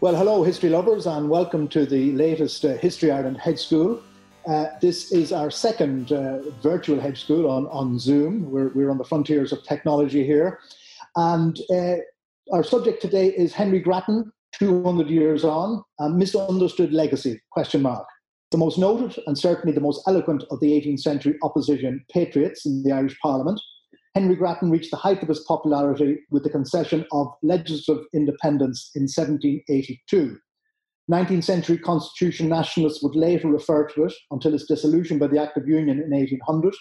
Well, hello, history lovers, and welcome to the latest uh, History Ireland Hedge School. Uh, this is our second uh, virtual hedge school on, on Zoom. We're, we're on the frontiers of technology here. And uh, our subject today is Henry Grattan, 200 years on, a misunderstood legacy, question mark. The most noted and certainly the most eloquent of the 18th century opposition patriots in the Irish Parliament, Henry Grattan reached the height of his popularity with the concession of legislative independence in 1782. 19th century constitution nationalists would later refer to it, until its dissolution by the Act of Union in 1800,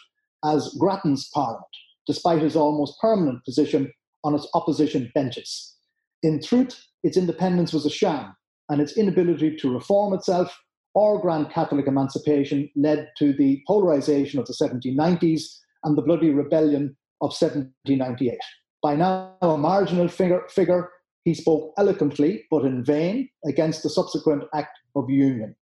as Grattan's Parliament, despite his almost permanent position on its opposition benches. In truth, its independence was a sham, and its inability to reform itself or grant Catholic emancipation led to the polarization of the 1790s and the bloody rebellion of 1798. By now a marginal figure, figure, he spoke eloquently, but in vain, against the subsequent Act of Union.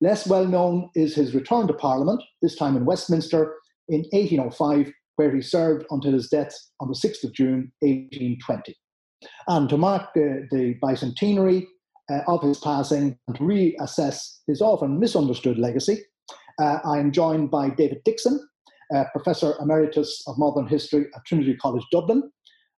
Less well known is his return to Parliament, this time in Westminster, in 1805, where he served until his death on the 6th of June, 1820. And to mark the, the bicentenary uh, of his passing and reassess his often misunderstood legacy, uh, I am joined by David Dickson, uh, Professor Emeritus of Modern History at Trinity College Dublin.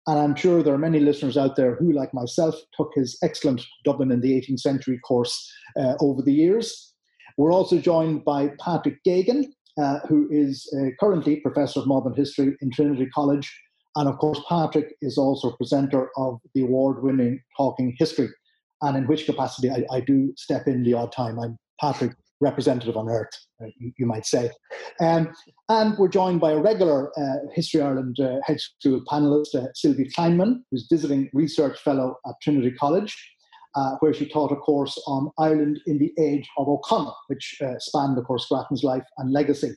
And I'm sure there are many listeners out there who, like myself, took his excellent Dublin in the 18th century course uh, over the years. We're also joined by Patrick Geoghegan, uh, who is uh, currently Professor of Modern History in Trinity College. And of course, Patrick is also presenter of the award winning Talking History, and in which capacity I, I do step in the odd time. I'm Patrick representative on earth, uh, you, you, might say. Um, and we're joined by a regular uh, History Ireland uh, Hedge School panelist, uh, Sylvie Kleinman, who's visiting research fellow at Trinity College, uh, where she taught a course on Ireland in the age of O'Connor, which uh, spanned, of course, Grattan's life and legacy.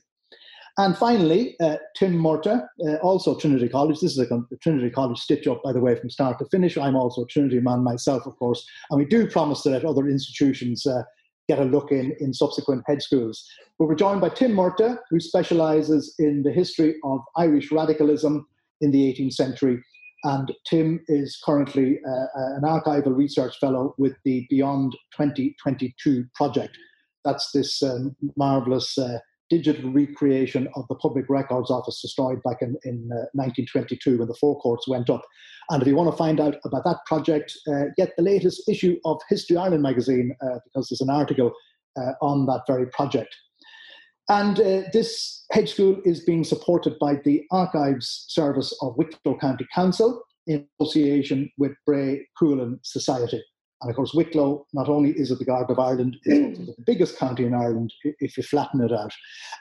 And finally, Tim Murtagh, also Trinity College. This is a, a Trinity College stitch up, by the way, from start to finish. I'm also a Trinity man myself, of course. And we do promise to let other institutions get a look in in subsequent hedge schools. But we're joined by Tim Murtagh, who specialises in the history of Irish radicalism in the 18th century. And Tim is currently uh, an archival research fellow with the Beyond 2022 project. That's this um, marvellous uh, digital recreation of the Public Records Office destroyed back in, in uh, 1922 when the Four Courts went up. And if you want to find out about that project, uh, get the latest issue of History Ireland magazine uh, because there's an article uh, on that very project. And uh, this hedge school is being supported by the Archives Service of Wicklow County Council in association with Bray Cualann Society. And of course, Wicklow not only is it the Garden of Ireland, it's the biggest county in Ireland if you flatten it out.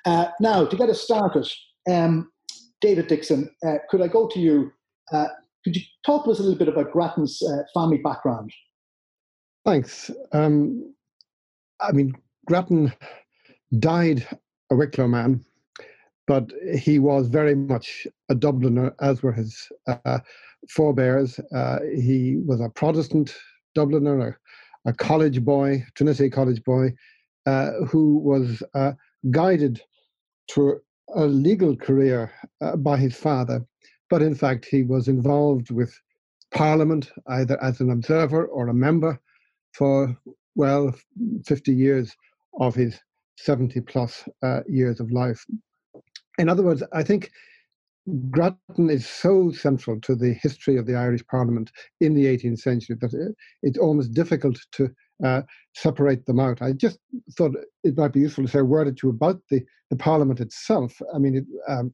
Uh, now, to get us started, um, David Dickson, uh, could I go to you? Uh, could you talk to us a little bit about Grattan's uh, family background? Thanks. Um, I mean, Grattan died a Wicklow man, but he was very much a Dubliner, as were his uh, forebears. Uh, he was a Protestant Dubliner, a, a college boy, Trinity College boy, uh, who was uh, guided to a legal career uh, by his father, but in fact he was involved with Parliament either as an observer or a member for well 50 years of his 70 plus uh, years of life. In other words, I think Grattan is so central to the history of the Irish Parliament in the 18th century that it's almost difficult to uh, separate them out. I just thought it might be useful to say a word or two about the, the Parliament itself. I mean, it, um,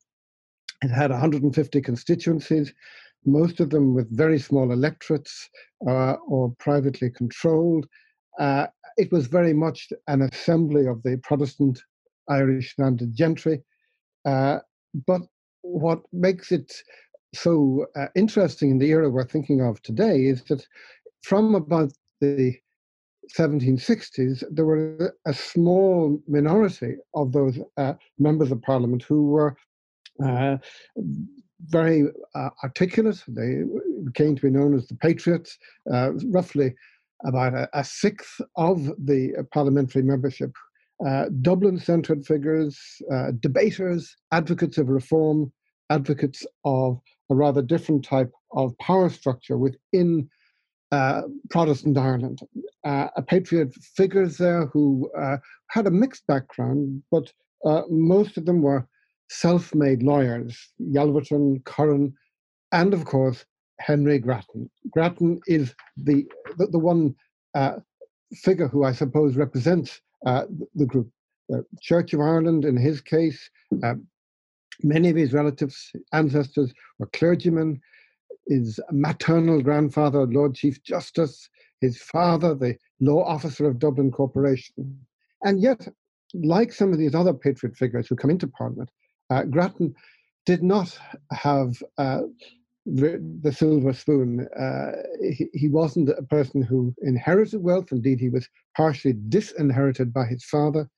it had 150 constituencies, most of them with very small electorates uh, or privately controlled. Uh, it was very much an assembly of the Protestant Irish landed gentry. Uh, but what makes it so uh, interesting in the era we're thinking of today is that from about the 1760s, there were a small minority of those uh, members of parliament who were uh, very uh, articulate. They came to be known as the Patriots. Uh, roughly about a, a, sixth of the parliamentary membership uh, Dublin centred figures, uh, debaters, advocates of reform, advocates of a rather different type of power structure within uh, Protestant Ireland. Uh, a patriot figures there who uh, had a mixed background, but most of them were self made lawyers Yelverton, Curran, and of course, Henry Grattan. Grattan is the, the, the one figure who I suppose represents the group. Church of Ireland, in his case, many of his relatives, ancestors were clergymen his maternal grandfather, Lord Chief Justice, his father, the law officer of Dublin Corporation. And yet, like some of these other patriot figures who come into Parliament, uh, Grattan did not have uh, the, silver spoon. Uh, he, he, wasn't a person who inherited wealth. Indeed, he was partially disinherited by his father.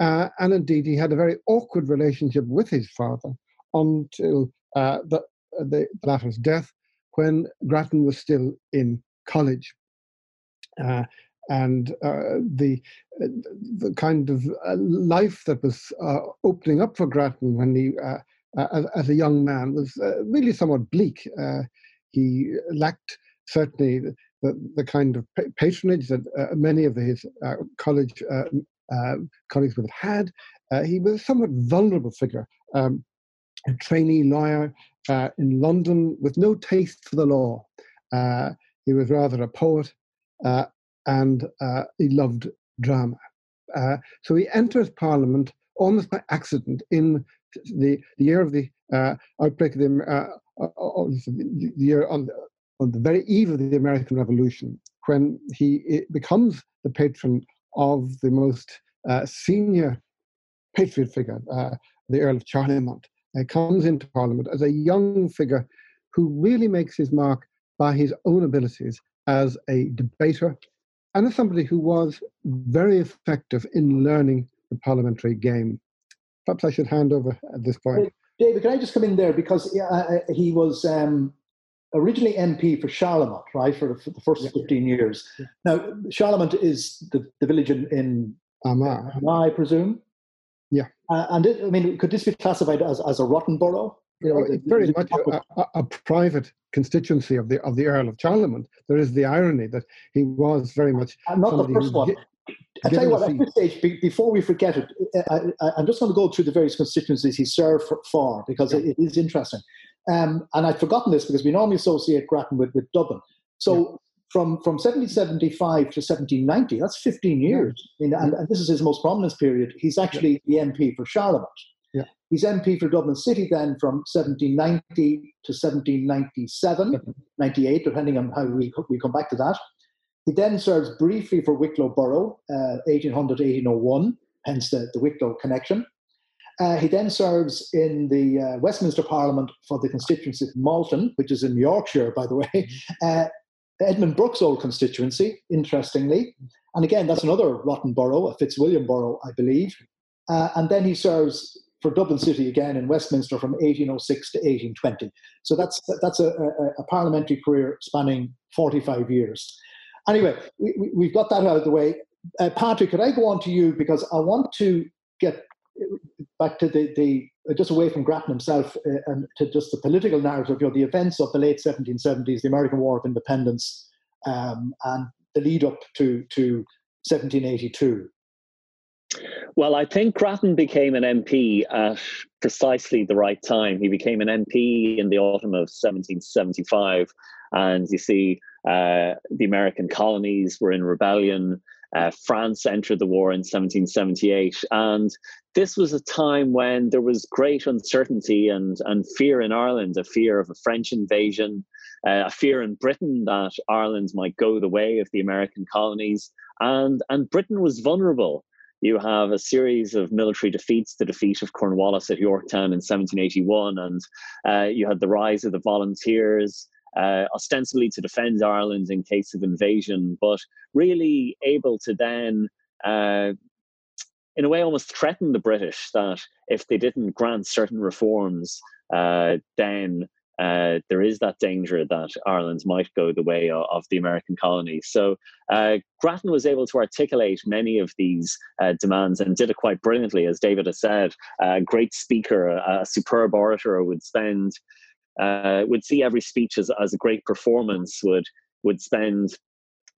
Uh, and indeed, he had a very awkward relationship with his father until uh, the, the latter's death when Grattan was still in college. Uh, and uh, the uh, the kind of life that was opening up for Grattan when he, as, as, a young man, was really somewhat bleak. he lacked certainly the, the, kind of patronage that many of his college colleagues would have had. he was a somewhat vulnerable figure. Um, a trainee lawyer uh, in London with no taste for the law. Uh, he was rather a poet uh, and uh, he loved drama. Uh, so he enters Parliament almost by accident in the, the year of the uh, outbreak of the, the year on on the very eve of the American Revolution, when he becomes the patron of the most senior patriot figure, the Earl of Charlemont uh, comes into Parliament as a young figure who really makes his mark by his own abilities as a debater and as somebody who was very effective in learning the parliamentary game. Perhaps I should hand over at this point. David, can I just come in there because uh, he was um, originally MP for Charlemont, right, for, for the first yeah. 15 years. Yeah. Now, Charlemont is the, the village in, in Armagh, I presume. Yeah. Uh, and it, I mean, could this be classified as, as a rotten borough? You know, it's very much a, a, a, private constituency of the of the Earl of Charlemont. There is the irony that he was very much not the first one. I tell you what, at this stage, before we forget it, I, am just going to go through the various constituencies he served for, for because yeah. it, it is interesting. Um, and I'd forgotten this because we normally associate Grattan with, with Dublin. So from, from 1775 to 1790, that's 15 years. I mean, and, and, this is his most prominent period. He's actually yeah. the MP for Charlemont. Yeah. He's MP for Dublin City then from 1790 to 1797, 98, depending on how we, we come back to that. He then serves briefly for Wicklow Borough, uh, 1800 to 1801, hence the, the Wicklow connection. Uh, he then serves in the uh, Westminster Parliament for the constituency of Malton, which is in Yorkshire, by the way, mm-hmm. uh, Edmund Burke's old constituency, interestingly. And again, that's another rotten borough, a Fitzwilliam borough, I believe. Uh, and then he serves for Dublin City again in Westminster from 1806 to 1820. So that's that's a, a, a parliamentary career spanning 45 years. Anyway, we, have got that out of the way. Uh, Patrick, could I go on to you because I want to get back to the, the just away from Grattan himself uh, and to just the political narrative, you know, the events of the late 1770s, the American War of Independence, um, and the lead up to, to 1782. Well, I think Grattan became an MP at precisely the right time. He became an MP in the autumn of 1775. And you see, uh, the American colonies were in rebellion. Uh, France entered the war in 1778. And this was a time when there was great uncertainty and, and fear in Ireland, a fear of a French invasion, uh, a fear in Britain that Ireland might go the way of the American colonies. And, and Britain was vulnerable. You have a series of military defeats, the defeat of Cornwallis at Yorktown in 1781, and uh, you had the rise of the volunteers, uh, ostensibly to defend Ireland in case of invasion, but really able to then uh, in a way almost threaten the British that if they didn't grant certain reforms, uh, then uh, there is that danger that Ireland might go the way of, of the American colonies. So uh, Grattan was able to articulate many of these uh, demands and did it quite brilliantly, as David has said. A great speaker, a, superb orator, would spend uh, would see every speech as, as a great performance. Would would spend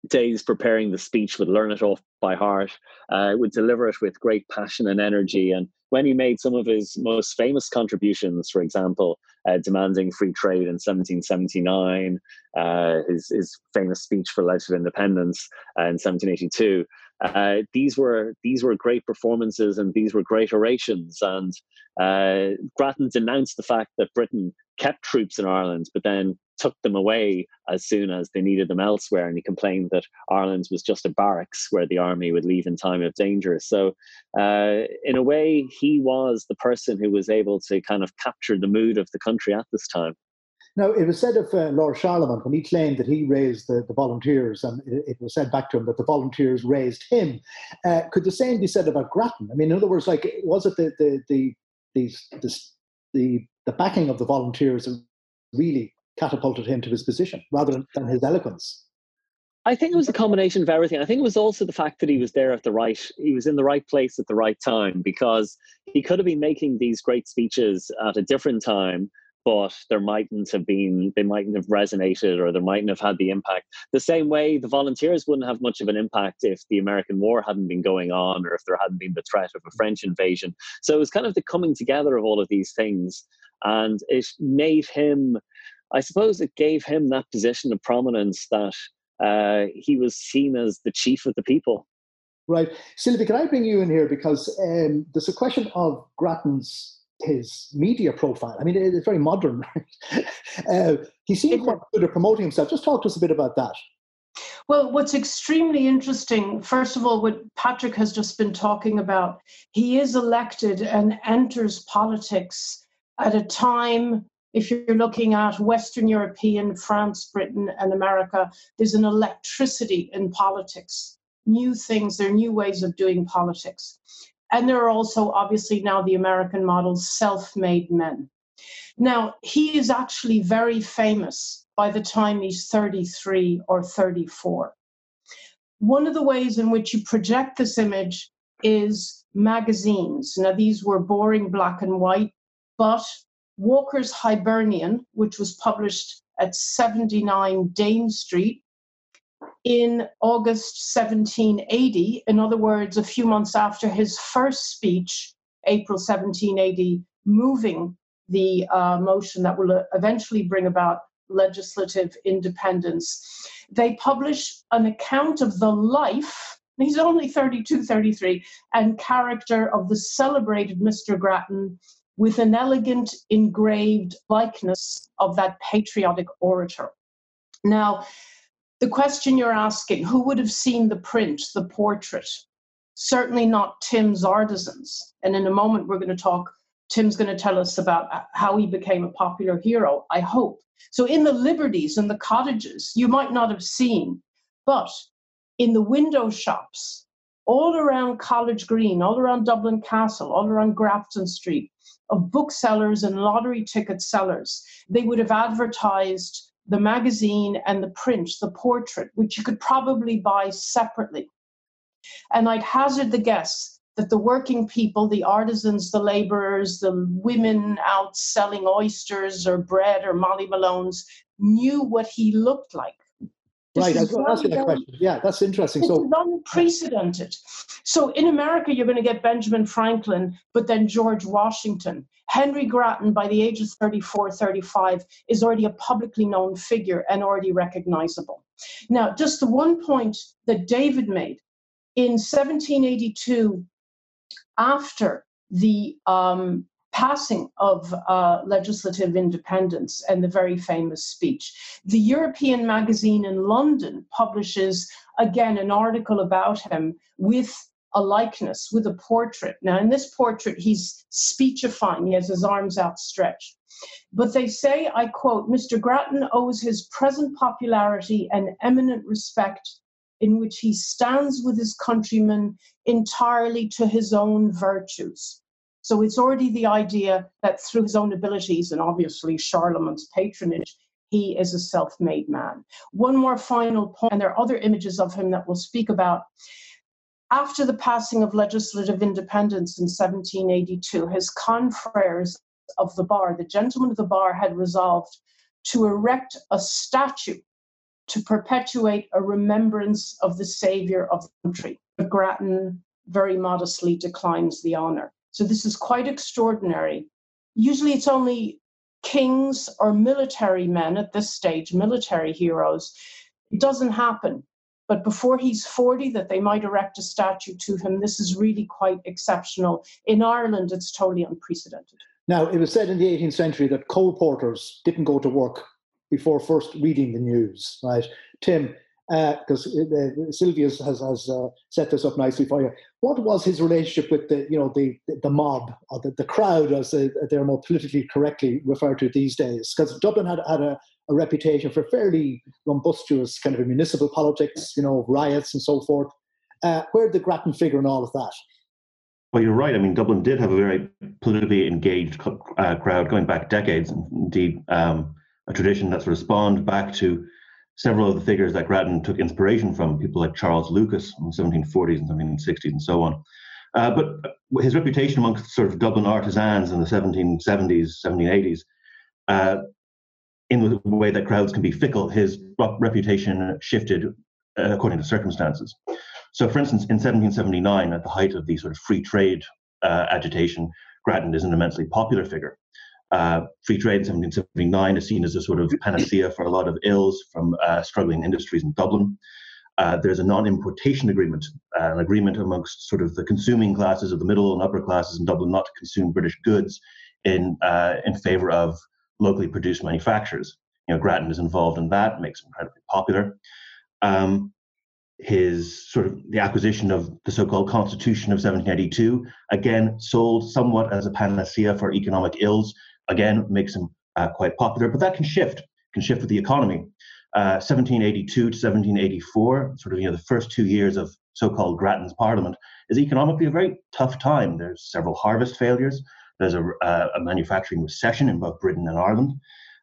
days preparing the speech, would learn it off by heart, uh, would deliver it with great passion and energy. And when he made some of his most famous contributions, for example, uh, demanding free trade in 1779, uh, his, his famous speech for legislative independence uh, in 1782, uh, these were these were great performances and these were great orations. And uh, Grattan denounced the fact that Britain kept troops in Ireland, but then took them away as soon as they needed them elsewhere. And he complained that Ireland was just a barracks where the army would leave in time of danger. So, uh, in a way, he was the person who was able to kind of capture the mood of the country at this time. Now, it was said of uh, Lord Charlemont when he claimed that he raised the, the volunteers, and it, it, was said back to him that the volunteers raised him. Uh, could the same be said about Grattan? I mean, in other words, like, was it the the the the, the, the, the backing of the volunteers that really catapulted him to his position rather than, than his eloquence? I think it was a combination of everything. I think it was also the fact that he was there at the right, he was in the right place at the right time because he could have been making these great speeches at a different time but there mightn't have been they mightn't have resonated or they mightn't have had the impact. The same way the volunteers wouldn't have much of an impact if the american war hadn't been going on or if there hadn't been the threat of a french invasion. So it was kind of the coming together of all of these things and it made him i suppose it gave him that position of prominence that uh, he was seen as the chief of the people. Right. Sylvie can i bring you in here? Because um, there's a question of grattan's his media profile. I mean, it's very modern. uh, he seemed quite good at promoting himself. Just talk to us a bit about that. Well, what's extremely interesting, first of all, what Patrick has just been talking about, he is elected and enters politics at a time, if you're looking at Western European, France, Britain, and America, there's an electricity in politics. New things, there are new ways of doing politics. And there are also, obviously, now the American model, self made men. Now, he is actually very famous by the time he's 33 or 34. One of the ways in which you project this image is magazines. Now, these were boring black and white, but Walker's Hibernian, which was published at 79 Dame Street, in August 1780, in other words, a few months after his first speech, April 1780, moving the uh, motion that will uh, eventually bring about legislative independence. They publish an account of the life, he's only 32, 33, and character of the celebrated Mr. Grattan with an elegant engraved likeness of that patriotic orator. Now, the question you're asking who would have seen the print, the portrait? Certainly not Tim's artisans. And in a moment, we're going to talk. Tim's going to tell us about uh, how he became a popular hero, I hope. So, in the liberties and the cottages, you might not have seen, but in the window shops, all around College Green, all around Dublin Castle, all around Grafton Street, of booksellers and lottery ticket sellers, they would have advertised the magazine and the print, the portrait, which you could probably buy separately. And I'd hazard the guess that the working people, the artisans, the laborers, the women out selling oysters or bread or Molly Malone's knew what he looked like. Right, I was going to ask you that question. Yeah, that's interesting. This so unprecedented. So in America, you're going to get Benjamin Franklin, but then George Washington. Henry Grattan, by the age of 34, 35, is already a publicly known figure and already recognizable. Now, just the one point that David made in 1782, after the um, passing of uh, legislative independence and the very famous speech. The European magazine in London publishes again an article about him with a likeness, with a portrait. Now, in this portrait, he's speechifying, he has his arms outstretched. But they say, I quote, Mr. Grattan owes his present popularity and eminent respect in which he stands with his countrymen entirely to his own virtues. So it's already the idea that through his own abilities and obviously Charlemont's patronage, he is a self made man. One more final point, and there are other images of him that we'll speak about. After the passing of legislative independence in 1782, his confreres of the bar, the gentlemen of the bar, had resolved to erect a statue to perpetuate a remembrance of the savior of the country. But Grattan very modestly declines the honor. So this is quite extraordinary. Usually it's only kings or military men at this stage, military heroes. It doesn't happen. But before he's 40, that they might erect a statue to him, this is really quite exceptional. In Ireland, it's totally unprecedented. Now, it was said in the 18th century that coal porters didn't go to work before first reading the news, right? Tim, because uh, uh, Sylvie has, has uh, set this up nicely for you. What was his relationship with the, you know, the the mob or the, the crowd, as they, they're more politically correctly referred to these days? Because Dublin had had a, a, reputation for fairly rumbustious kind of municipal politics, you know, riots and so forth. Uh, where did Grattan figure in all of that? Well, you're right. I mean, Dublin did have a very politically engaged uh, crowd going back decades. Indeed, um, a tradition that sort of spawned back to several of the figures that Grattan took inspiration from, people like Charles Lucas in the 1740s and 1760s and so on. Uh, but his reputation amongst sort of Dublin artisans in the 1770s, 1780s, uh, in the way that crowds can be fickle, his reputation shifted uh, according to circumstances. So, for instance, in 1779, at the height of the sort of free trade uh, agitation, Grattan is an immensely popular figure. Uh, free trade in 1779 is seen as a sort of panacea for a lot of ills from uh, struggling industries in Dublin. Uh, there's a non-importation agreement, uh, an agreement amongst sort of the consuming classes of the middle and upper classes in Dublin not to consume British goods in uh, in favor of locally produced manufacturers. You know, Grattan is involved in that, makes him incredibly popular. Um, his sort of the acquisition of the so-called Constitution of 1782 again sold somewhat as a panacea for economic ills again makes him uh, quite popular, but that can shift, can shift with the economy. Uh, 1782 to 1784, sort of you know the first two years of so-called Grattan's Parliament, is economically a very tough time. There's several harvest failures. There's a, uh, a manufacturing recession in both Britain and Ireland,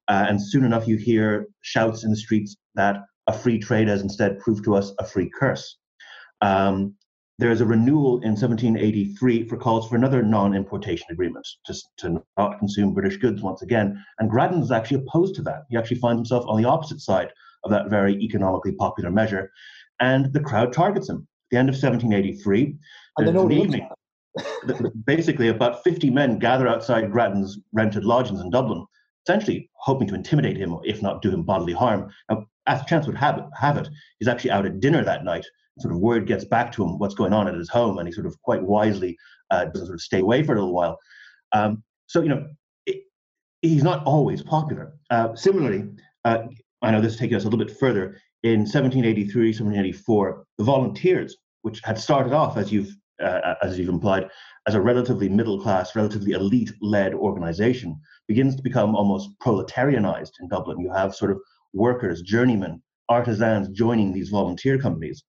uh, and soon enough you hear shouts in the streets that a free trade has instead proved to us a free curse. Um, there is a renewal in 1783 for calls for another non-importation agreement to, to not consume British goods once again. And Grattan is actually opposed to that. He actually finds himself on the opposite side of that very economically popular measure. And the crowd targets him. At the end of 1783, and an evening, basically about 50 men gather outside Grattan's rented lodgings in Dublin, essentially hoping to intimidate him, if not do him bodily harm. Now, as chance would have it, have it, he's actually out at dinner that night sort of word gets back to him what's going on at his home, and he sort of quite wisely uh, does sort of stay away for a little while. Um, so you know, it, he's not always popular. Uh, similarly, uh, I know this is taking us a little bit further. In 1783, 1784, the Volunteers, which had started off as you've uh, as you've implied, as a relatively middle class, relatively elite led organization, begins to become almost proletarianized in Dublin. You have sort of workers, journeymen, artisans joining these volunteer companies.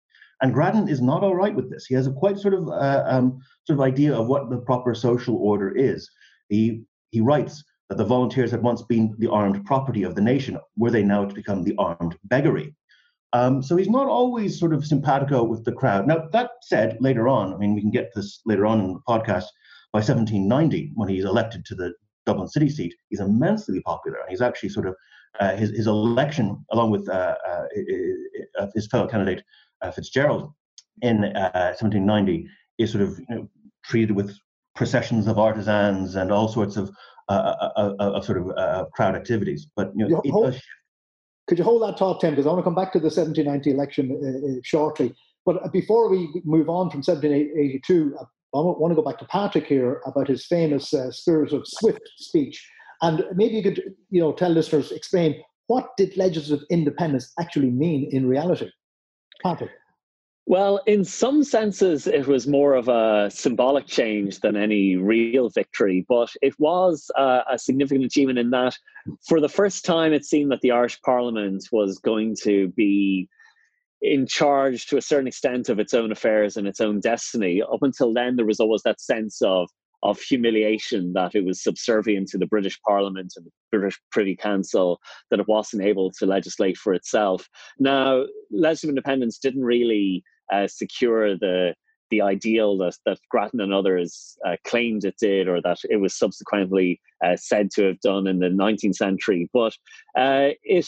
And Grattan is not all right with this. He has a quite sort of uh, um, sort of idea of what the proper social order is. He he writes that the volunteers had once been the armed property of the nation. Were they now to become the armed beggary? Um, so he's not always sort of simpatico with the crowd. Now that said, later on, I mean, we can get this later on in the podcast. By 1790, when he's elected to the Dublin city seat, he's immensely popular. He's actually sort of uh, his, his election, along with uh, uh, his fellow candidate uh, Uh, Fitzgerald in 1790 uh, is sort of you know, treated with processions of artisans and all sorts of uh, uh, uh of sort of crowd activities. But you know, hold, could you hold that thought, Tim? Because I want to come back to the 1790 election shortly. But before we move on from 1782, I want to go back to Patrick here about his famous uh, Spirit of Swift speech. And maybe you could, you know, tell listeners, explain what did legislative independence actually mean in reality? Well, in some senses, it was more of a symbolic change than any real victory, but it was uh, a significant achievement in that for the first time it seemed that the Irish Parliament was going to be in charge to a certain extent of its own affairs and its own destiny. Up until then, there was always that sense of of humiliation that it was subservient to the British Parliament and the British Privy Council, that it wasn't able to legislate for itself. Now, legislative independence didn't really uh, secure the the ideal that, that Grattan and others uh, claimed it did, or that it was subsequently uh, said to have done in the 19th century. But uh, it,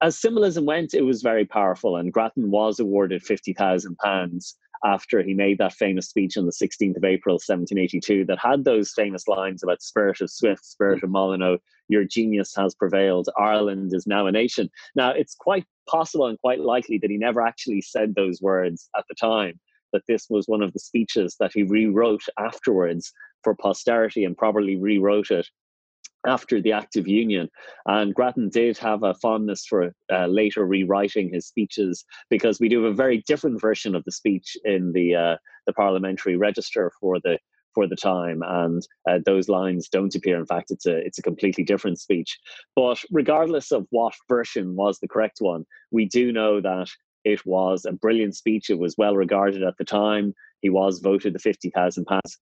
as symbolism went, it was very powerful, and Grattan was awarded fifty thousand pounds after he made that famous speech on the 16th of April, 1782, that had those famous lines about spirit of Swift, spirit of Molyneux, your genius has prevailed, Ireland is now a nation. Now, it's quite possible and quite likely that he never actually said those words at the time, that this was one of the speeches that he rewrote afterwards for posterity and probably rewrote it after the Act of Union. And Grattan did have a fondness for uh, later rewriting his speeches because we do have a very different version of the speech in the uh, the parliamentary register for the for the time, and uh, those lines don't appear. In fact, it's a it's a completely different speech. But regardless of what version was the correct one, we do know that it was a brilliant speech. It was well regarded at the time. He was voted the fifty thousand pounds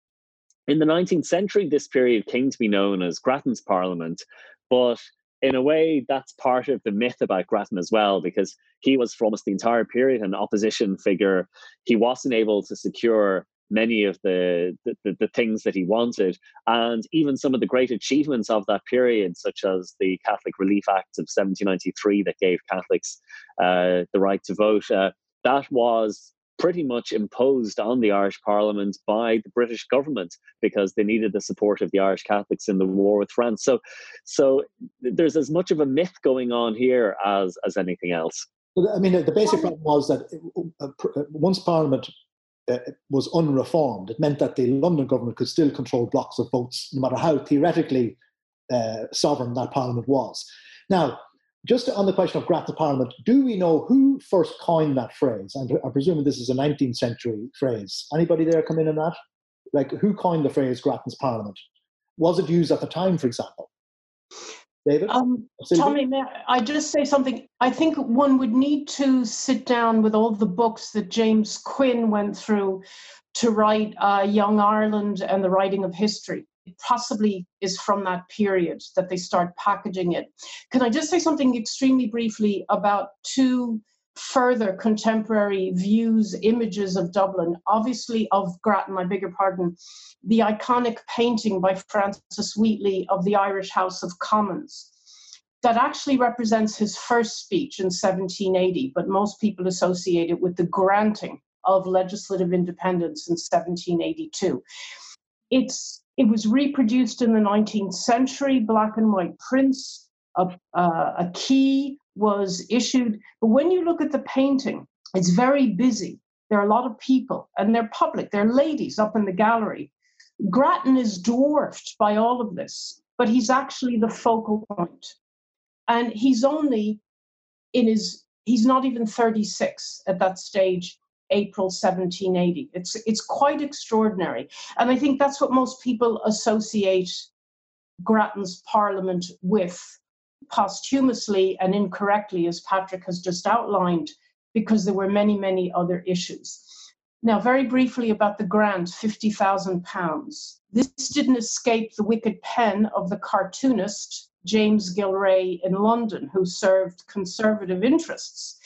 in the 19th century, this period came to be known as Grattan's Parliament, but in a way, that's part of the myth about Grattan as well, because he was for almost the entire period an opposition figure. He wasn't able to secure many of the, the, the, things that he wanted. And even some of the great achievements of that period, such as the Catholic Relief Act of 1793 that gave Catholics uh, the right to vote, uh, that was pretty much imposed on the Irish Parliament by the British government because they needed the support of the Irish Catholics in the war with France. So, so there's as much of a myth going on here as as anything else. I mean, the basic problem was that uh, uh, once Parliament uh, was unreformed, it meant that the London government could still control blocks of votes, no matter how theoretically uh, sovereign that Parliament was. Now, just on the question of Grattan Parliament, do we know who first coined that phrase? And I'm presuming this is a 19th century phrase. Anybody there come in on that? Like, who coined the phrase Grattan's Parliament? Was it used at the time, for example? David? Um, Tommy, may I just say something? I think one would need to sit down with all the books that James Quinn went through to write uh, Young Ireland and the Writing of History possibly is from that period that they start packaging it. Can I just say something extremely briefly about two further contemporary views, images of Dublin, obviously of Grattan, I beg your pardon, the iconic painting by Francis Wheatley of the Irish House of Commons. That actually represents his first speech in 1780, but most people associate it with the granting of legislative independence in 1782. It's it was reproduced in the 19th century, black and white prints. A, uh, a key was issued. But when you look at the painting, it's very busy. There are a lot of people, and they're public. There are ladies up in the gallery. Grattan is dwarfed by all of this, but he's actually the focal point. And he's only in his, he's not even 36 at that stage. April 1780. It's it's quite extraordinary, and I think that's what most people associate Grattan's Parliament with posthumously and incorrectly, as Patrick has just outlined, because there were many many other issues. Now, very briefly about the grant, fifty thousand pounds. This didn't escape the wicked pen of the cartoonist James Gillray in London, who served conservative interests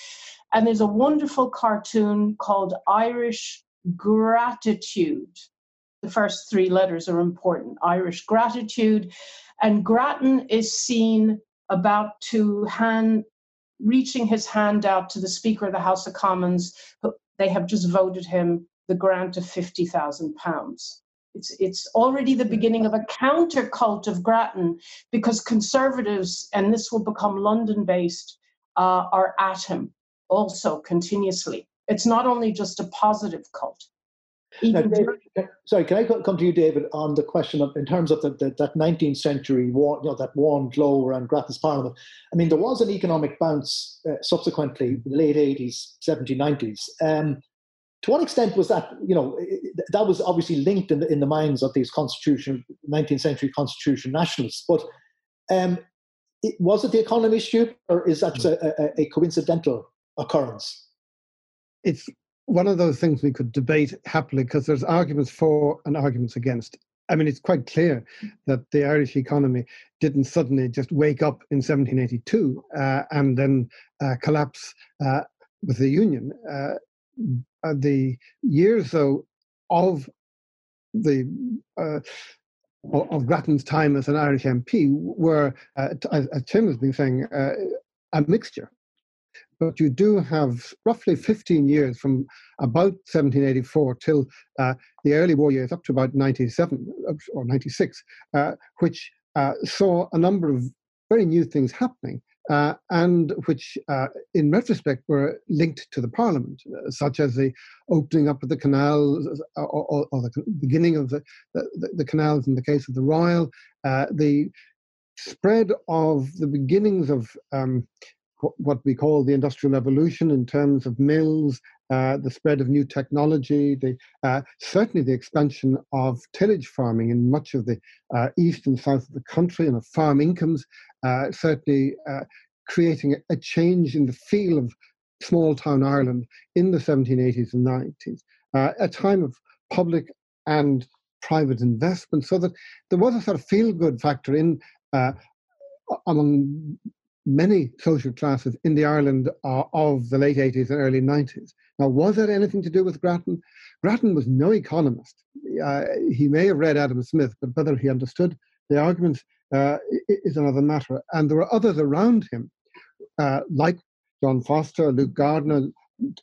and there's a wonderful cartoon called Irish Gratitude. The first three letters are important Irish Gratitude. And Grattan is seen about to hand, reaching his hand out to the Speaker of the House of Commons. They have just voted him the grant of £50,000. It's, it's already the beginning of a counter cult of Grattan because conservatives, and this will become London based, uh, are at him also continuously. It's not only just a positive cult. Now, David, sorry, can I come to you, David, on the question of in terms of the, the, that 19th century war, you know, that warm glow around Grattan's Parliament? I mean, there was an economic bounce uh, subsequently, late 80s, 70s, 90s. Um, to what extent was that, you know, that was obviously linked in the, in the minds of these constitution, 19th century constitution nationalists, but um, it, was it the economy issue, or is that a, a, a coincidental occurrence. It's one of those things we could debate happily because there's arguments for and arguments against. I mean, it's quite clear that the Irish economy didn't suddenly just wake up in 1782 uh, and then uh, collapse uh, with the Union. Uh, uh, the years, though, of the uh, of Grattan's time as an Irish MP were, as Tim has been saying, a mixture but you do have roughly 15 years from about 1784 till uh, the early war years, up to about 97 or 96, uh, which uh, saw a number of very new things happening. Uh, and which, uh, in retrospect, were linked to the Parliament, uh, such as the opening up of the canals, or, or, or the beginning of the, the, the, canals in the case of the Royal, the spread of the beginnings of um, what we call the industrial revolution in terms of mills, uh, the spread of new technology, the, uh, certainly the expansion of tillage farming in much of the uh, east and south of the country and of farm incomes, uh, certainly uh, creating a change in the feel of small town Ireland in the 1780s and 90s, uh, a time of public and private investment, so that there was a sort of feel good factor in among many social classes in the Ireland uh, of the late 80s and early 90s. Now, was that anything to do with Grattan? Grattan was no economist. Uh, he may have read Adam Smith, but whether he understood the arguments uh, is another matter. And there were others around him, uh, like John Foster, Luke Gardiner,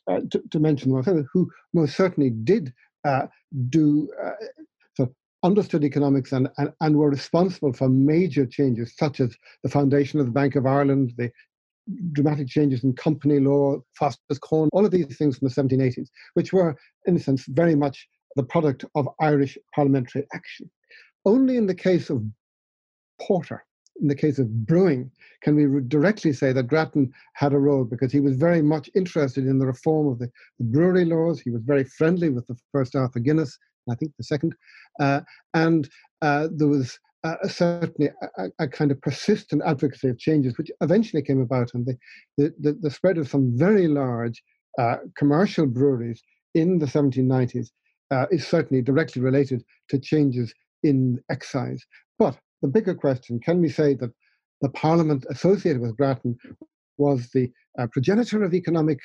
uh, to, to, mention one, who most certainly did uh, do understood economics and, and, and were responsible for major changes, such as the foundation of the Bank of Ireland, the dramatic changes in company law, Foster's Corn, all of these things from the 1780s, which were, in a sense, very much the product of Irish parliamentary action. Only in the case of porter, in the case of brewing, can we directly say that Grattan had a role because he was very much interested in the reform of the, the brewery laws. He was very friendly with the first Arthur Guinness I think the second. Uh, and uh, there was uh, certainly a, a, kind of persistent advocacy of changes, which eventually came about, and the, the, the, spread of some very large uh, commercial breweries in the 1790s uh, is certainly directly related to changes in excise. But the bigger question can we say that the parliament associated with Grattan was the uh, progenitor of economic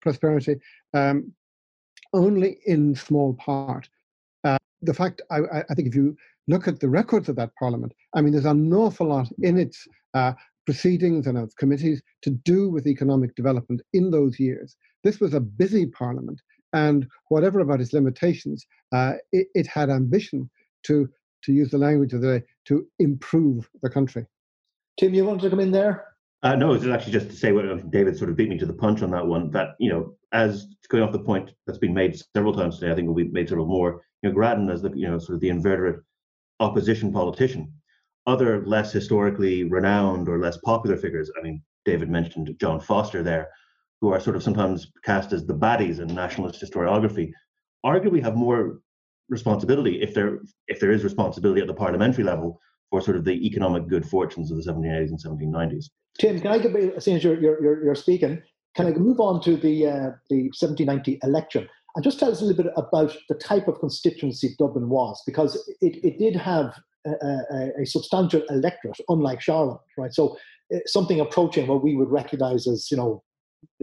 prosperity um, only in small part the fact, I, I, think if you look at the records of that parliament, I mean, there's an awful lot in its uh, proceedings and its committees to do with economic development in those years. This was a busy parliament, and whatever about its limitations, uh, it, it, had ambition to, to use the language of the day, to improve the country. Tim, you want to come in there? Uh, no, it's actually just to say what David sort of beat me to the punch on that one. That you know, as going off the point that's been made several times today, I think will be made several more you know, Grattan as the you know sort of the inveterate opposition politician. Other less historically renowned or less popular figures, I mean, David mentioned John Foster there, who are sort of sometimes cast as the baddies in nationalist historiography, arguably have more responsibility if there if there is responsibility at the parliamentary level for sort of the economic good fortunes of the 1780s and 1790s. Tim, can I get, since you're, you're, you're speaking, can I move on to the uh, the 1790 election? and just tell us a little bit about the type of constituency Dublin was, because it, it did have a, a, a substantial electorate, unlike Charlemont, right? So uh, something approaching what we would recognise as, you know,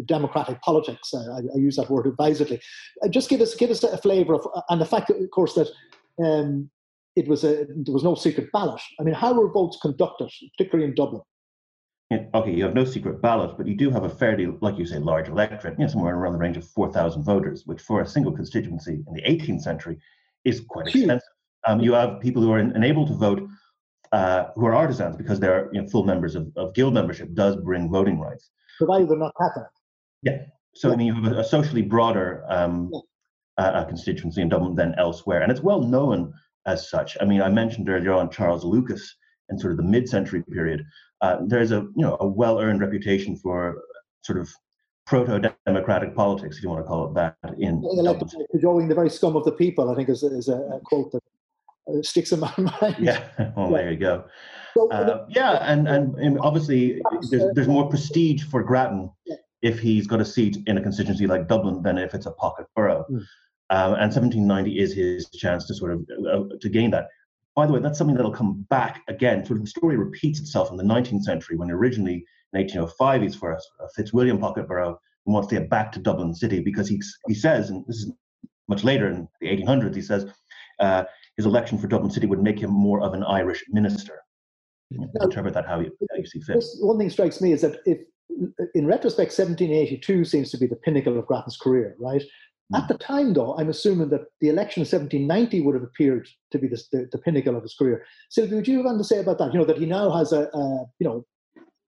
democratic politics. Uh, I, I, use that word advisedly. Uh, just give us give us a flavour of, and the fact, of course, that um, it was a there was no secret ballot. I mean, how were votes conducted, particularly in Dublin? Okay, you have no secret ballot, but you do have a fairly, like you say, large electorate, you know, somewhere around the range of 4,000 voters, which for a single constituency in the 18th century is quite expensive. Um, you have people who are unable to vote, uh, who are artisans because they're you know, full members of, of guild membership, does bring voting rights. Provided they're not Catholic. Yeah. So, yeah. I mean, you have a, a socially broader um, yeah. uh, constituency in Dublin than elsewhere, and it's well known as such. I mean, I mentioned earlier on Charles Lucas in sort of the mid-century period, uh, there's a you know a well-earned reputation for sort of proto-democratic politics, if you want to call it that. In cajoling the very scum of the people, I think is, is a, a quote that uh, sticks in my mind. Yeah, well, there you go. Uh, yeah, and, and, and obviously there's, there's more prestige for Grattan if he's got a seat in a constituency like Dublin than if it's a pocket borough. Mm. Um, and 1790 is his chance to sort of uh, to gain that. By the way, that's something that'll come back again. Sort of the story repeats itself in the 19th century when originally in 1805 he's for a, Fitzwilliam pocket borough and wants to get back to Dublin City because he, he says, and this is much later in the 1800s, he says uh, his election for Dublin City would make him more of an Irish minister. Know, interpret that how you, how you see fit. One thing strikes me is that if in retrospect, 1782 seems to be the pinnacle of Grattan's career, right? At the time, though, I'm assuming that the election of 1790 would have appeared to be the, the, the pinnacle of his career. Sylvie, would you have anything to say about that? You know, that he now has a, a, you know,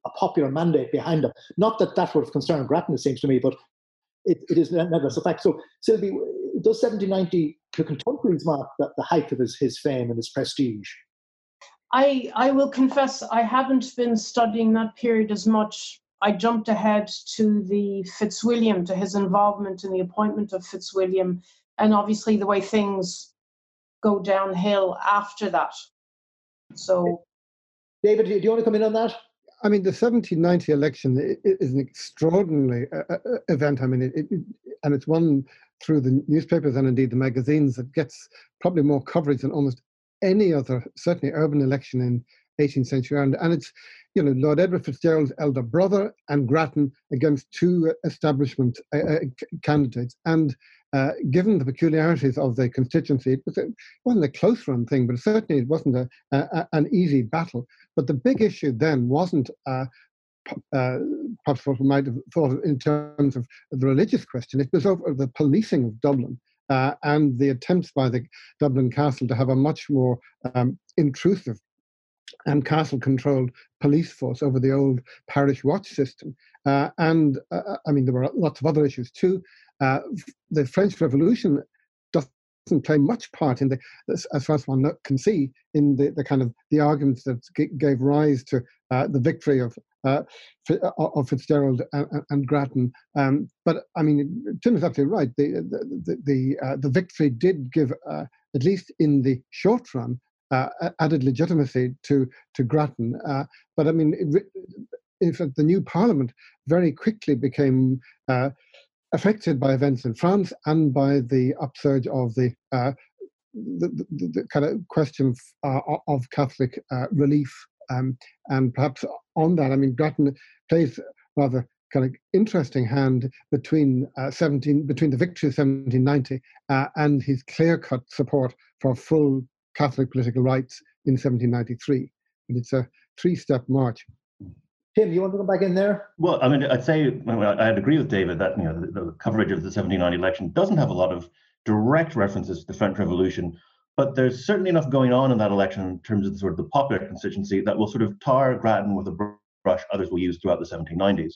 a popular mandate behind him. Not that that would have concerned Grattan, it seems to me, but it, it is nevertheless a fact. So, Sylvie, does 1790 to contemporaries mark the, the height of his, his fame and his prestige? I, I will confess I haven't been studying that period as much. I jumped ahead to the Fitzwilliam, to his involvement in the appointment of Fitzwilliam, and obviously the way things go downhill after that. So, David, do you want to come in on that? I mean, the 1790 election is an extraordinary uh, uh, uh, event. I mean, it, it, and it's one through the newspapers and indeed the magazines that gets probably more coverage than almost any other, certainly urban election in 18th century Ireland. And it's, you know, Lord Edward Fitzgerald's elder brother and Grattan against two establishment uh, uh candidates. And uh, given the peculiarities of the constituency, it, was a, wasn't a close run thing, but certainly it wasn't a, a, an easy battle. But the big issue then wasn't uh, uh, perhaps what we might have thought in terms of the religious question. It was over the policing of Dublin uh, and the attempts by the Dublin Castle to have a much more um, intrusive and castle controlled police force over the old parish watch system. Uh, and uh, I mean, there were lots of other issues too. Uh, the French Revolution doesn't play much part in the, as far as one can see, in the, the kind of the arguments that g- gave rise to uh, the victory of uh, uh of Fitzgerald and, and Grattan. Um, but I mean, Tim is absolutely right. The the the, the, uh, the victory did give, uh, at least in the short run, uh, added legitimacy to to Grattan. Uh, but I mean, fact, the new Parliament very quickly became affected by events in France and by the upsurge of the the, the, the, kind of question of, uh, of Catholic uh, relief um, and perhaps on that, I mean, Grattan plays rather kind of interesting hand between uh, 17 between the victory of 1790 uh, and his clear-cut support for full Catholic political rights in 1793. And it's a three-step march. Tim, you want to go back in there? Well, I mean, I'd say I'd agree with David that you know the, the coverage of the 1790 election doesn't have a lot of direct references to the French Revolution, but there's certainly enough going on in that election in terms of the, sort of the popular constituency that will sort of tar Grattan with a brush others will use throughout the 1790s.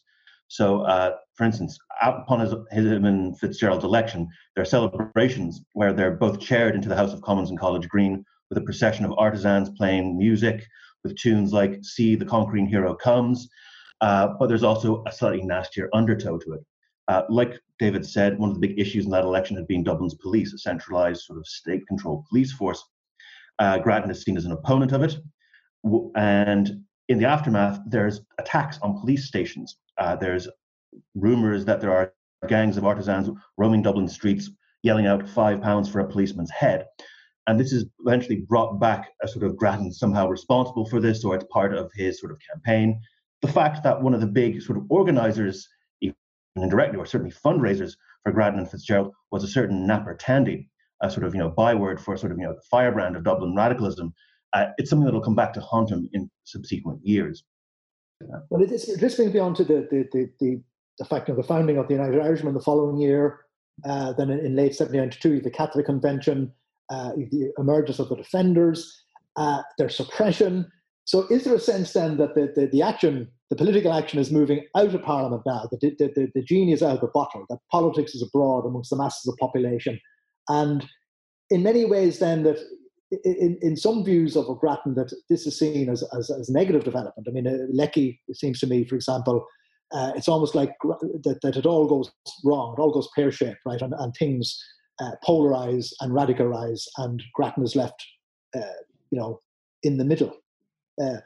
So, uh, for instance, upon his, his and Fitzgerald's election, there are celebrations where they're both chaired into the House of Commons in College Green with a procession of artisans playing music with tunes like "See the Conquering Hero Comes," uh, but there's also a slightly nastier undertow to it. Uh, like David said, one of the big issues in that election had been Dublin's police, a centralized sort of state-controlled police force. Uh, Grattan is seen as an opponent of it, and in the aftermath, there's attacks on police stations. Uh, there's rumors that there are gangs of artisans roaming Dublin streets, yelling out five pounds for a policeman's head. And this is eventually brought back as sort of Grattan somehow responsible for this, or it's part of his sort of campaign. The fact that one of the big sort of organizers even indirectly, or certainly fundraisers for Grattan and Fitzgerald, was a certain Napper Tandy, a sort of you know byword for sort of you know the firebrand of Dublin radicalism. Uh, it's something that will come back to haunt him in subsequent years. Well, it this brings me on to the, the, the, the, the fact of the founding of the United Irishmen the following year. Uh, then in, in, late 1792, the Catholic Convention, uh, the emergence of the Defenders, uh, their suppression. So, is there a sense then that the, the, the action the political action is moving out of Parliament now. The, the, the, the genie is out of the bottle. That politics is abroad amongst the masses of population, and in many ways, then that in, in some views of Grattan that this is seen as, as, as negative development. I mean, uh, Lecky, it seems to me, for example, uh, it's almost like that, that it all goes wrong, it all goes pear shaped, right? And, and things uh, polarize and radicalize, and Grattan is left, uh, you know, in the middle. Uh,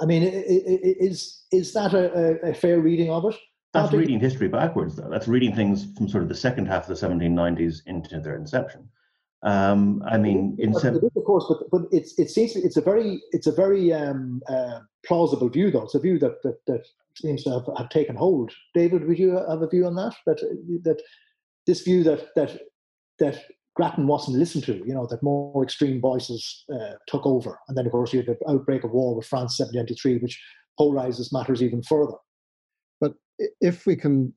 I mean, is is that a, a fair reading of it? That's reading history backwards, though. That's reading things from sort of the second half of the 1790s into their inception. Um, I mean, in se- of course, but, but it's it seems it's a very it's a very um, uh, plausible view, though. It's a view that that, that seems to have, have taken hold. David, would you have a view on that? That that this view that that that Grattan wasn't listened to, you know, that more extreme voices uh, took over. And then, of course, you had the outbreak of war with France 1793, which polarizes matters even further. But if we can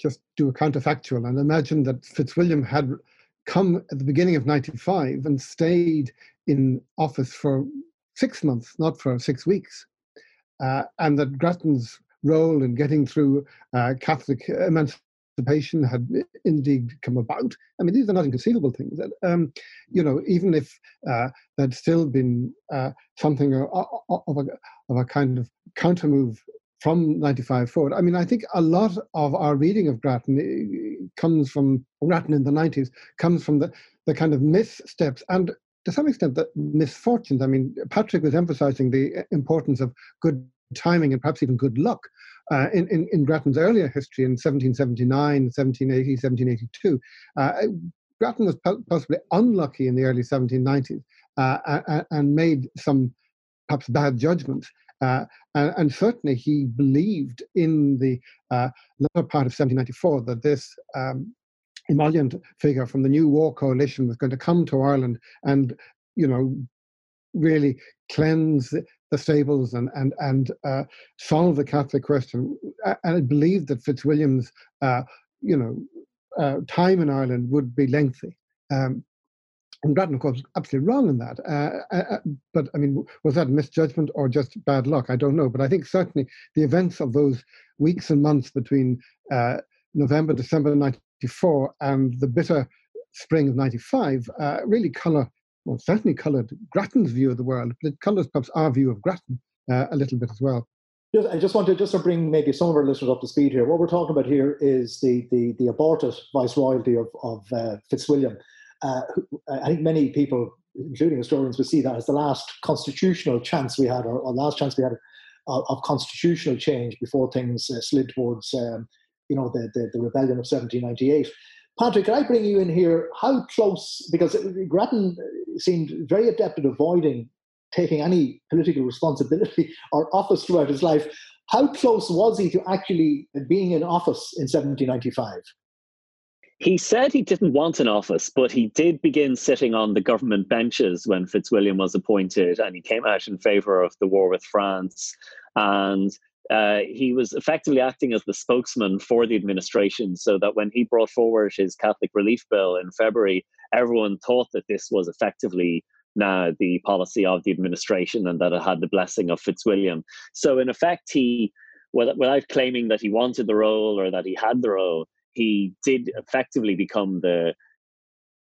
just do a counterfactual and imagine that Fitzwilliam had come at the beginning of 95 and stayed in office for six months, not for six weeks, uh, and that Grattan's role in getting through uh, Catholic emancipation had indeed come about. I mean, these are not inconceivable things. Um, you know, even if uh, there'd still been uh, something of, a, of a kind of counter move from 95 forward. I mean, I think a lot of our reading of Grattan eh, comes from Grattan in the 90s, comes from the, the kind of missteps and to some extent the misfortunes. I mean, Patrick was emphasizing the eh, importance of good timing and perhaps even good luck uh, in, in, in, Grattan's earlier history in 1779, 1780, 1782. Uh, eh, Grattan was possibly unlucky in the early 1790s uh, and made some perhaps bad judgments. Uh, and, and, certainly he believed in the uh, latter part of 1794 that this um, emollient figure from the new war coalition was going to come to Ireland and, you know, really cleanse the stables and and and uh, solve the Catholic question. And I believed that Fitzwilliam's, uh, you know, uh, time in Ireland would be lengthy. Um, and was absolutely wrong in that. Uh, uh, uh, but I mean, was that misjudgment or just bad luck? I don't know. But I think certainly the events of those weeks and months between uh, November, December 94 and the bitter spring of 95 uh, really colour, well, certainly coloured Grattan's view of the world, but it colours perhaps our view of Grattan uh, a little bit as well. I just want to just to bring maybe some of our listeners up to speed here. What we're talking about here is the the, the aborted viceroyalty of, of Fitzwilliam uh, I think many people, including historians, would see that as the last constitutional chance we had, or, or last chance we had of, of constitutional change before things uh, slid towards, um, you know, the, the, the, rebellion of 1798. Patrick, can I bring you in here? How close, because Grattan seemed very adept at avoiding taking any political responsibility or office throughout his life. How close was he to actually being in office in 1795? He said he didn't want an office, but he did begin sitting on the government benches when Fitzwilliam was appointed, and he came out in favour of the war with France. And uh, he was effectively acting as the spokesman for the administration, so that when he brought forward his Catholic Relief Bill in February, everyone thought that this was effectively now the policy of the administration and that it had the blessing of Fitzwilliam. So, in effect, he, without claiming that he wanted the role or that he had the role, he did effectively become the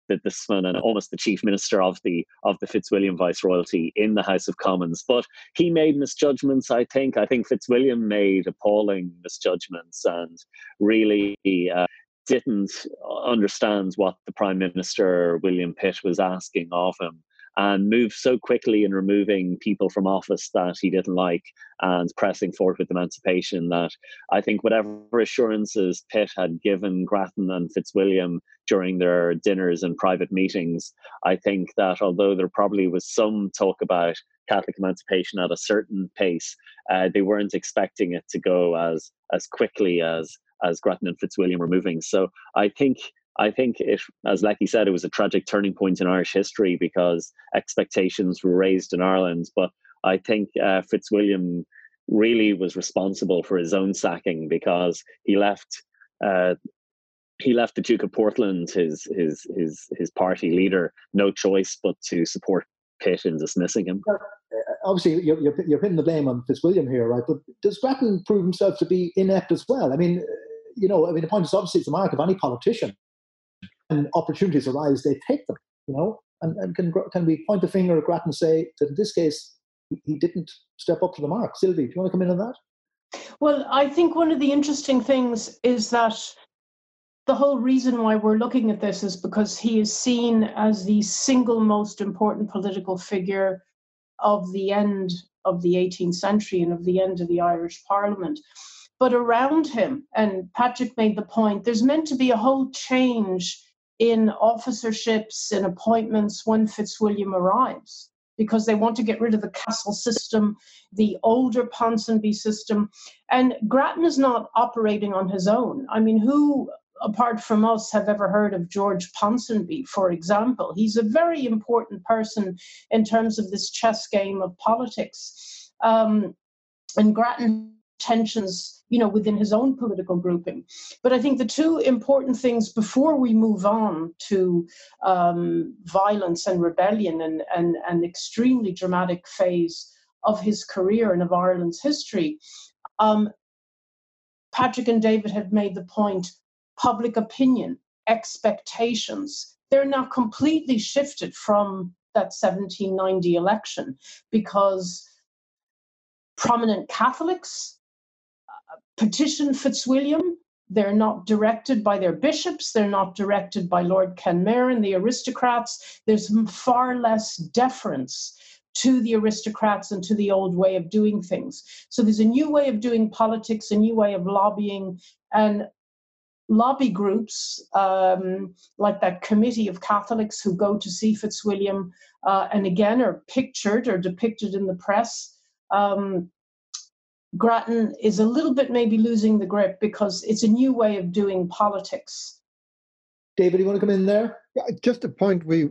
the, the son and almost the chief minister of the of the Fitzwilliam viceroyalty in the House of Commons. But he made misjudgments. I think. I think Fitzwilliam made appalling misjudgments and really uh, didn't understand what the Prime Minister William Pitt was asking of him and moved so quickly in removing people from office that he didn't like and pressing forward with emancipation that I think whatever assurances Pitt had given Grattan and Fitzwilliam during their dinners and private meetings, I think that although there probably was some talk about Catholic emancipation at a certain pace, uh, they weren't expecting it to go as as quickly as as Grattan and Fitzwilliam were moving. So I think I think it, as Lecky said, it was a tragic turning point in Irish history because expectations were raised in Ireland. But I think uh, Fitzwilliam really was responsible for his own sacking because he left. Uh, he left the Duke of Portland, his his his his party leader, no choice but to support Pitt in dismissing him. Uh, obviously, you're, you're, you're pinning the blame on Fitzwilliam here, right? But does Grattan prove himself to be inept as well? I mean, you know, I mean, the point is obviously it's the mark of any politician when opportunities arise, they take them, you know, and, and can, can we point the finger at Grattan and say that in this case, he didn't step up to the mark? Sylvie, do you want to come in on that? Well, I think one of the interesting things is that the whole reason why we're looking at this is because he is seen as the single most important political figure of the end of the 18th century and of the end of the Irish Parliament. But around him, and Patrick made the point, there's meant to be a whole change in officerships and appointments when Fitzwilliam arrives because they want to get rid of the castle system, the older Ponsonby system. And Grattan is not operating on his own. I mean, who, apart from us, have ever heard of George Ponsonby, for example? He's a very important person in terms of this chess game of politics. Um, and Grattan tensions, you know, within his own political grouping. But I think the two important things before we move on to um, violence and rebellion and an and extremely dramatic phase of his career and of Ireland's history, um, Patrick and David have made the point public opinion, expectations, they're now completely shifted from that 1790 election because prominent Catholics petition Fitzwilliam. They're not directed by their bishops. They're not directed by Lord Kenmare and the aristocrats. There's far less deference to the aristocrats and to the old way of doing things. So there's a new way of doing politics, a new way of lobbying, and lobby groups um, like that committee of Catholics who go to see Fitzwilliam uh, and again are pictured or depicted in the press. Um, Grattan is a little bit maybe losing the grip because it's a new way of doing politics. David, you want to come in there? Yeah, just a point we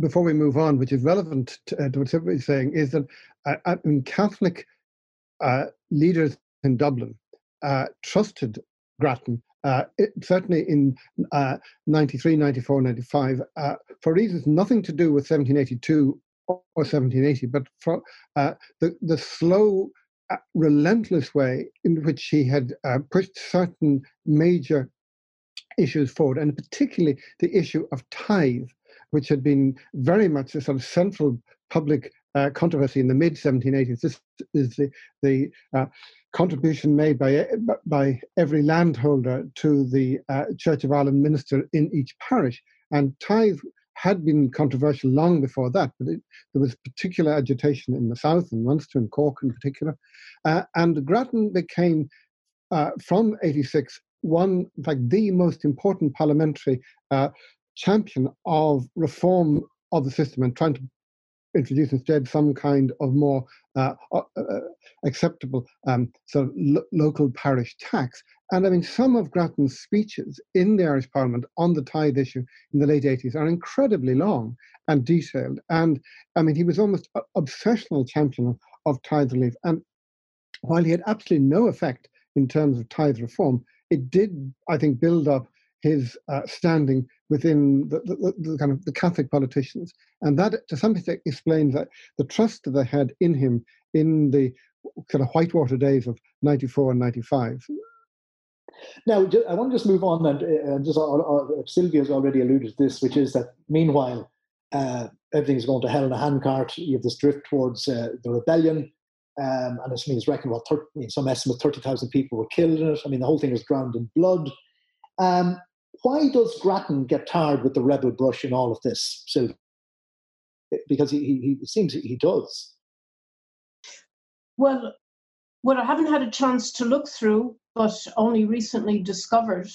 before we move on, which is relevant to, uh, to what everybody's saying, is that uh, uh Catholic uh, leaders in Dublin uh, trusted Grattan uh, it, certainly in uh, 93, 94, 95, uh, for reasons nothing to do with 1782 or, 1780, but for uh, the, the slow, relentless way in which he had uh, pushed certain major issues forward, and particularly the issue of tithe, which had been very much a sort of central public controversy in the mid 1780s. This is the, the contribution made by by every landholder to the uh, Church of Ireland minister in each parish. And tithe had been controversial long before that, but it, there was particular agitation in the south, in Munster and Cork in particular. Uh, and Grattan became, uh, from 86, one, in fact, the most important parliamentary uh, champion of reform of the system and trying to introduce instead some kind of more uh, uh, uh, acceptable um, sort of lo- local parish tax. And I mean, some of Grattan's speeches in the Irish Parliament on the tithe issue in the late 80s are incredibly long and detailed. And I mean, he was almost an obsessional champion of tithe relief. And while he had absolutely no effect in terms of tithe reform, it did, I think, build up his uh, standing within the, the, the, kind of the Catholic politicians, and that to some extent explains that the trust that they had in him in the kind of whitewater days of '94 and '95. Now, I want to just move on, and uh, just uh, uh, Sylvie has already alluded to this, which is that meanwhile uh, everything's going to hell in a handcart. You have this drift towards uh, the rebellion. Um, and it's, I mean, it's reckoned what 30, some estimate 30,000 people were killed in it. I mean, the whole thing was drowned in blood. Um, why does Grattan get tarred with the rebel brush in all of this, Sylvie? Because he, he, he seems he does. Well, what I haven't had a chance to look through, but only recently discovered,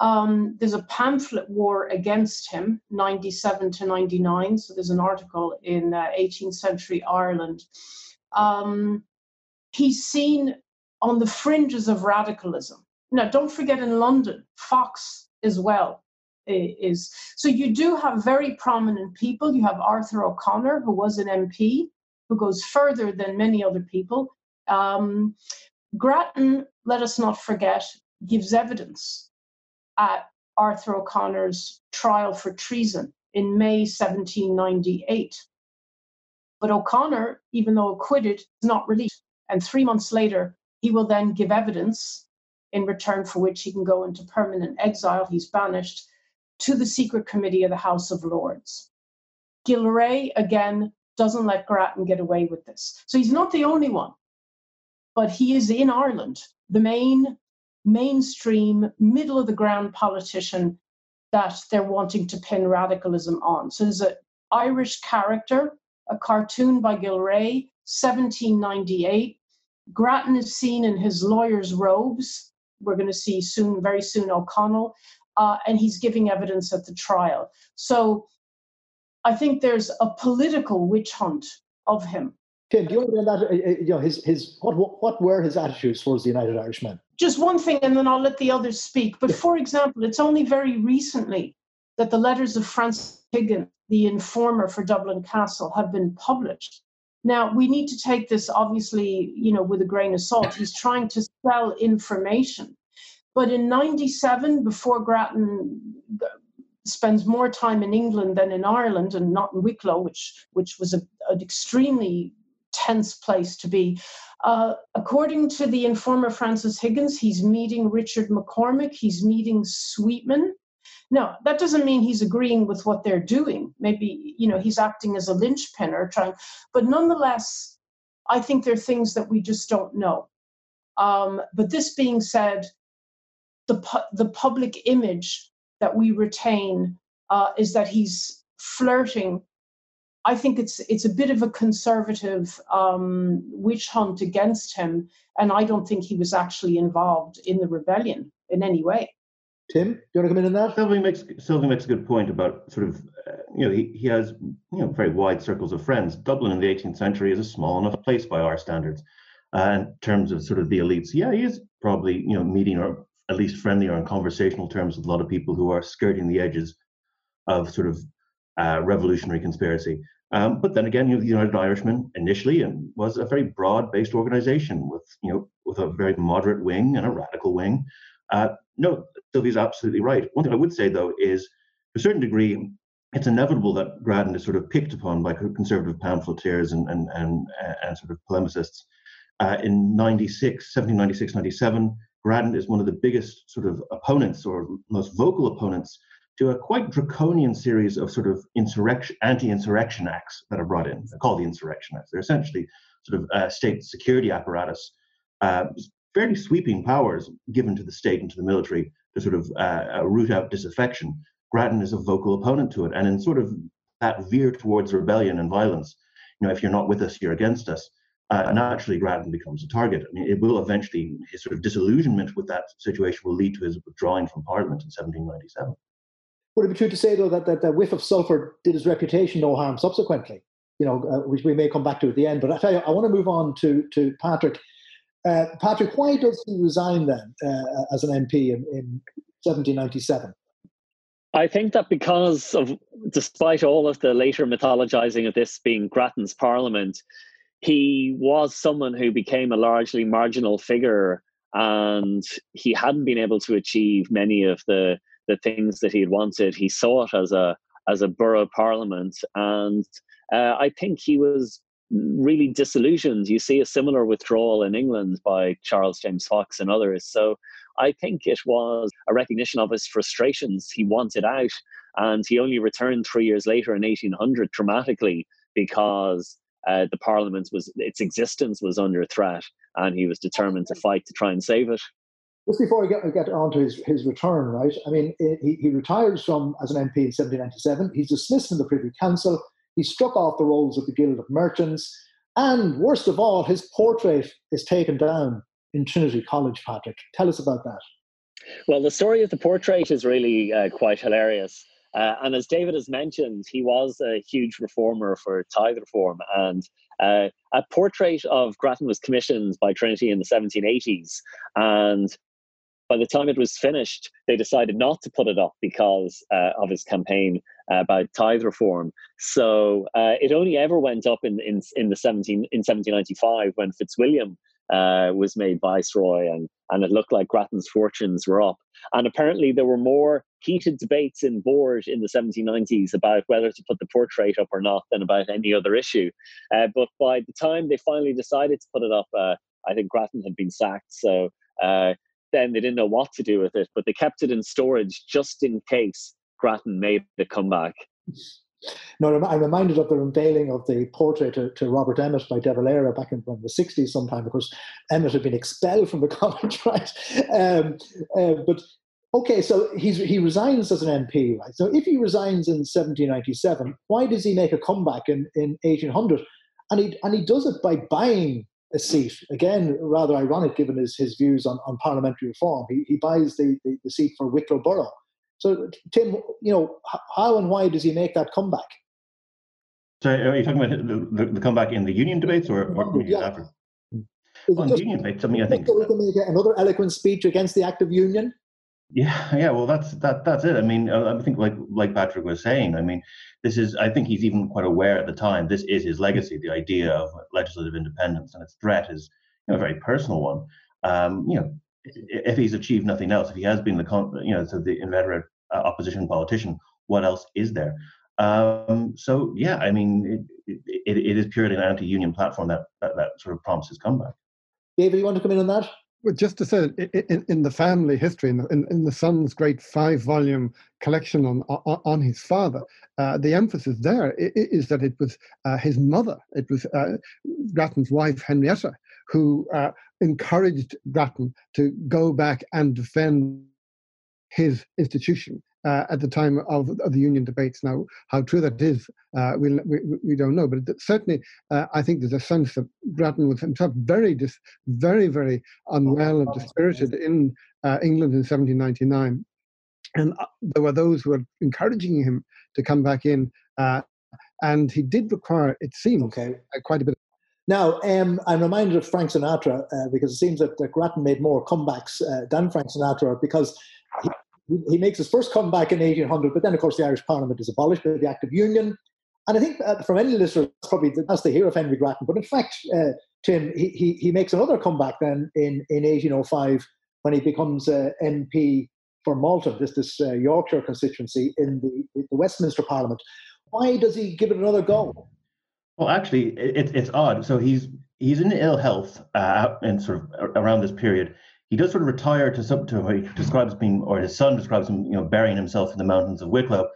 um, there's a pamphlet war against him, 97 to 99. So there's an article in uh, 18th century Ireland. Um, he's seen on the fringes of radicalism. Now, don't forget in London, Fox as well is so you do have very prominent people. You have arthur o'connor who was an mp who goes further than many other people. Um, grattan let us not forget gives evidence at arthur o'connor's trial for treason in may 1798 but o'connor even though acquitted is not released and three months later he will then give evidence in return for which he can go into permanent exile. He's banished to the secret committee of the House of Lords. Gillray, again, doesn't let Grattan get away with this. So he's not the only one, but he is in Ireland, the main mainstream, middle of the ground politician that they're wanting to pin radicalism on. So there's an Irish character, a cartoon by Gillray, 1798. Grattan is seen in his lawyer's robes we're going to see soon, very soon, O'Connell, uh, and he's giving evidence at the trial. So I think there's a political witch hunt of him. Tim, do you understand that? Uh, uh, you know, his his what what were his attitudes towards the United Irishmen? Just one thing, and then I'll let the others speak. But for example, it's only very recently that the letters of Francis Higgins, the informer for Dublin Castle, have been published. Now, we need to take this obviously, you know, with a grain of salt. He's trying to sell information. But in 97, before Grattan spends more time in England than in Ireland and not in Wicklow, which, which was a, an extremely tense place to be. Uh, according to the informer Francis Higgins, he's meeting Richard McCormick, he's meeting Sweetman. Now, that doesn't mean he's agreeing with what they're doing. Maybe, you know, he's acting as a linchpin or trying, but nonetheless, I think there are things that we just don't know. Um, but this being said, the, pu- the public image that we retain uh, is that he's flirting I think it's it's a bit of a conservative um, witch hunt against him, and I don't think he was actually involved in the rebellion in any way. Tim, do you want to come in on that? Sylvie makes Sylvie makes a good point about sort of uh, you know he, he has you know very wide circles of friends. Dublin in the 18th century is a small enough place by our standards. Uh, in terms of sort of the elites, yeah, he is probably you know meeting or at least friendly or in conversational terms with a lot of people who are skirting the edges of sort of uh, revolutionary conspiracy. Um, but then again, you know, the United Irishmen initially was a very broad-based organization with you know with a very moderate wing and a radical wing. Uh, no, Sylvie's absolutely right. One thing I would say though is, to a certain degree, it's inevitable that Grattan is sort of picked upon by conservative pamphleteers and and and, and sort of polemicists. Uh, in 96, 1796, 97, Grattan is one of the biggest sort of opponents or most vocal opponents to a quite draconian series of sort of insurrection, anti-insurrection acts that are brought in. They're called the insurrection acts. They're essentially sort of uh, state security apparatus, uh, fairly sweeping powers given to the state and to the military to sort of uh, uh, root out disaffection. Grattan is a vocal opponent to it, and in sort of that veer towards rebellion and violence, you know, if you're not with us, you're against us. Uh, naturally, Grattan becomes a target. I mean, it will eventually, his sort of disillusionment with that situation will lead to his withdrawing from Parliament in 1797. Would it be true to say, though, that, that whiff of sulphur did his reputation no harm subsequently? You know, uh, which we may come back to at the end. But I tell you, I want to move on to, to Patrick. Uh, Patrick, why does he resign then uh, as an MP in, in 1797? I think that because of, despite all of the later mythologizing of this being Grattan's parliament, he was someone who became a largely marginal figure and he hadn't been able to achieve many of the the things that he had wanted. He saw it as a as a borough parliament, and uh, I think he was really disillusioned. You see a similar withdrawal in England by Charles James Fox and others. So I think it was a recognition of his frustrations. He wanted out, and he only returned three years later in 1800 dramatically because uh, the parliament was its existence was under threat, and he was determined to fight to try and save it just before I get, get on to his, his return, right? I mean, he, he retires from as an MP in 1797. He's dismissed from the Privy Council. He struck off the rolls of the Guild of Merchants. And worst of all, his portrait is taken down in Trinity College, Patrick. Tell us about that. Well, the story of the portrait is really uh, quite hilarious. Uh, and as David has mentioned, he was a huge reformer for tithe reform. And uh, a portrait of Grattan was commissioned by Trinity in the 1780s. And by the time it was finished, they decided not to put it up because uh, of his campaign about tithe reform. So uh, it only ever went up in, in, in the 17 in 1795 when Fitzwilliam uh, was made viceroy, and and it looked like Grattan's fortunes were up. And apparently, there were more heated debates in board in the 1790s about whether to put the portrait up or not than about any other issue. Uh, but by the time they finally decided to put it up, uh, I think Grattan had been sacked. So then they didn't know what to do with it, but they kept it in storage just in case Grattan made the comeback. No, I'm reminded of the unveiling of the portrait to, to Robert Emmet by De Valera back in, the 60s sometime, because Emmet had been expelled from the college, right? Um, uh, but okay, so he's, he resigns as an MP, right? So if he resigns in 1797, why does he make a comeback in, in 1800? And he, and he does it by buying a seat. Again, rather ironic given his, his views on, on parliamentary reform. He, he buys the, the, the seat for Wicklow Borough. So, Tim, you know, how and why does he make that comeback? So, are you talking about the, the, the comeback in the union debates or, or yeah. after? On union debates, I mean, I think. We can make another eloquent speech against the act of union? Yeah, yeah. Well, that's that. That's it. I mean, I think like like Patrick was saying. I mean, this is. I think he's even quite aware at the time. This is his legacy. The idea of legislative independence and its threat is you know, a very personal one. Um, you know, if he's achieved nothing else, if he has been the you know, so the inveterate uh, opposition politician, what else is there? Um, so yeah, I mean, it, it, it is purely an anti-union platform that, that that sort of prompts his comeback. David, you want to come in on that? Well, just to say, in, in the family history, in the, in, in the son's great five-volume collection on on, on his father, uh, the emphasis there is that it was uh, his mother, it was uh, Grattan's wife Henrietta, who uh, encouraged Grattan to go back and defend his institution uh, at the time of, of, the union debates. Now, how true that is, uh, we, we, we, don't know. But certainly, uh, I think there's a sense that Grattan was himself very, dis, very, very unwell and dispirited in uh, England in 1799. And uh, there were those who were encouraging him to come back in. Uh, and he did require, it seems, okay. quite a bit now, um, I'm reminded of Frank Sinatra uh, because it seems that, that Grattan made more comebacks uh, than Frank Sinatra because he, makes his first comeback in 1800, but then, of course, the Irish Parliament is abolished by the Act of Union. And I think uh, from any listener, it's probably the they hear of Henry Grattan. But in fact, uh, Tim, he, he, he, makes another comeback then in, in 1805 when he becomes uh, MP for Malton, this, this uh, Yorkshire constituency in the, the Westminster Parliament. Why does he give it another go? Well, actually, it, it's odd. So he's he's in ill health uh, and sort of around this period he does sort of retire to some to what he describes being, or his son describes him, you know, burying himself in the mountains of Wicklow.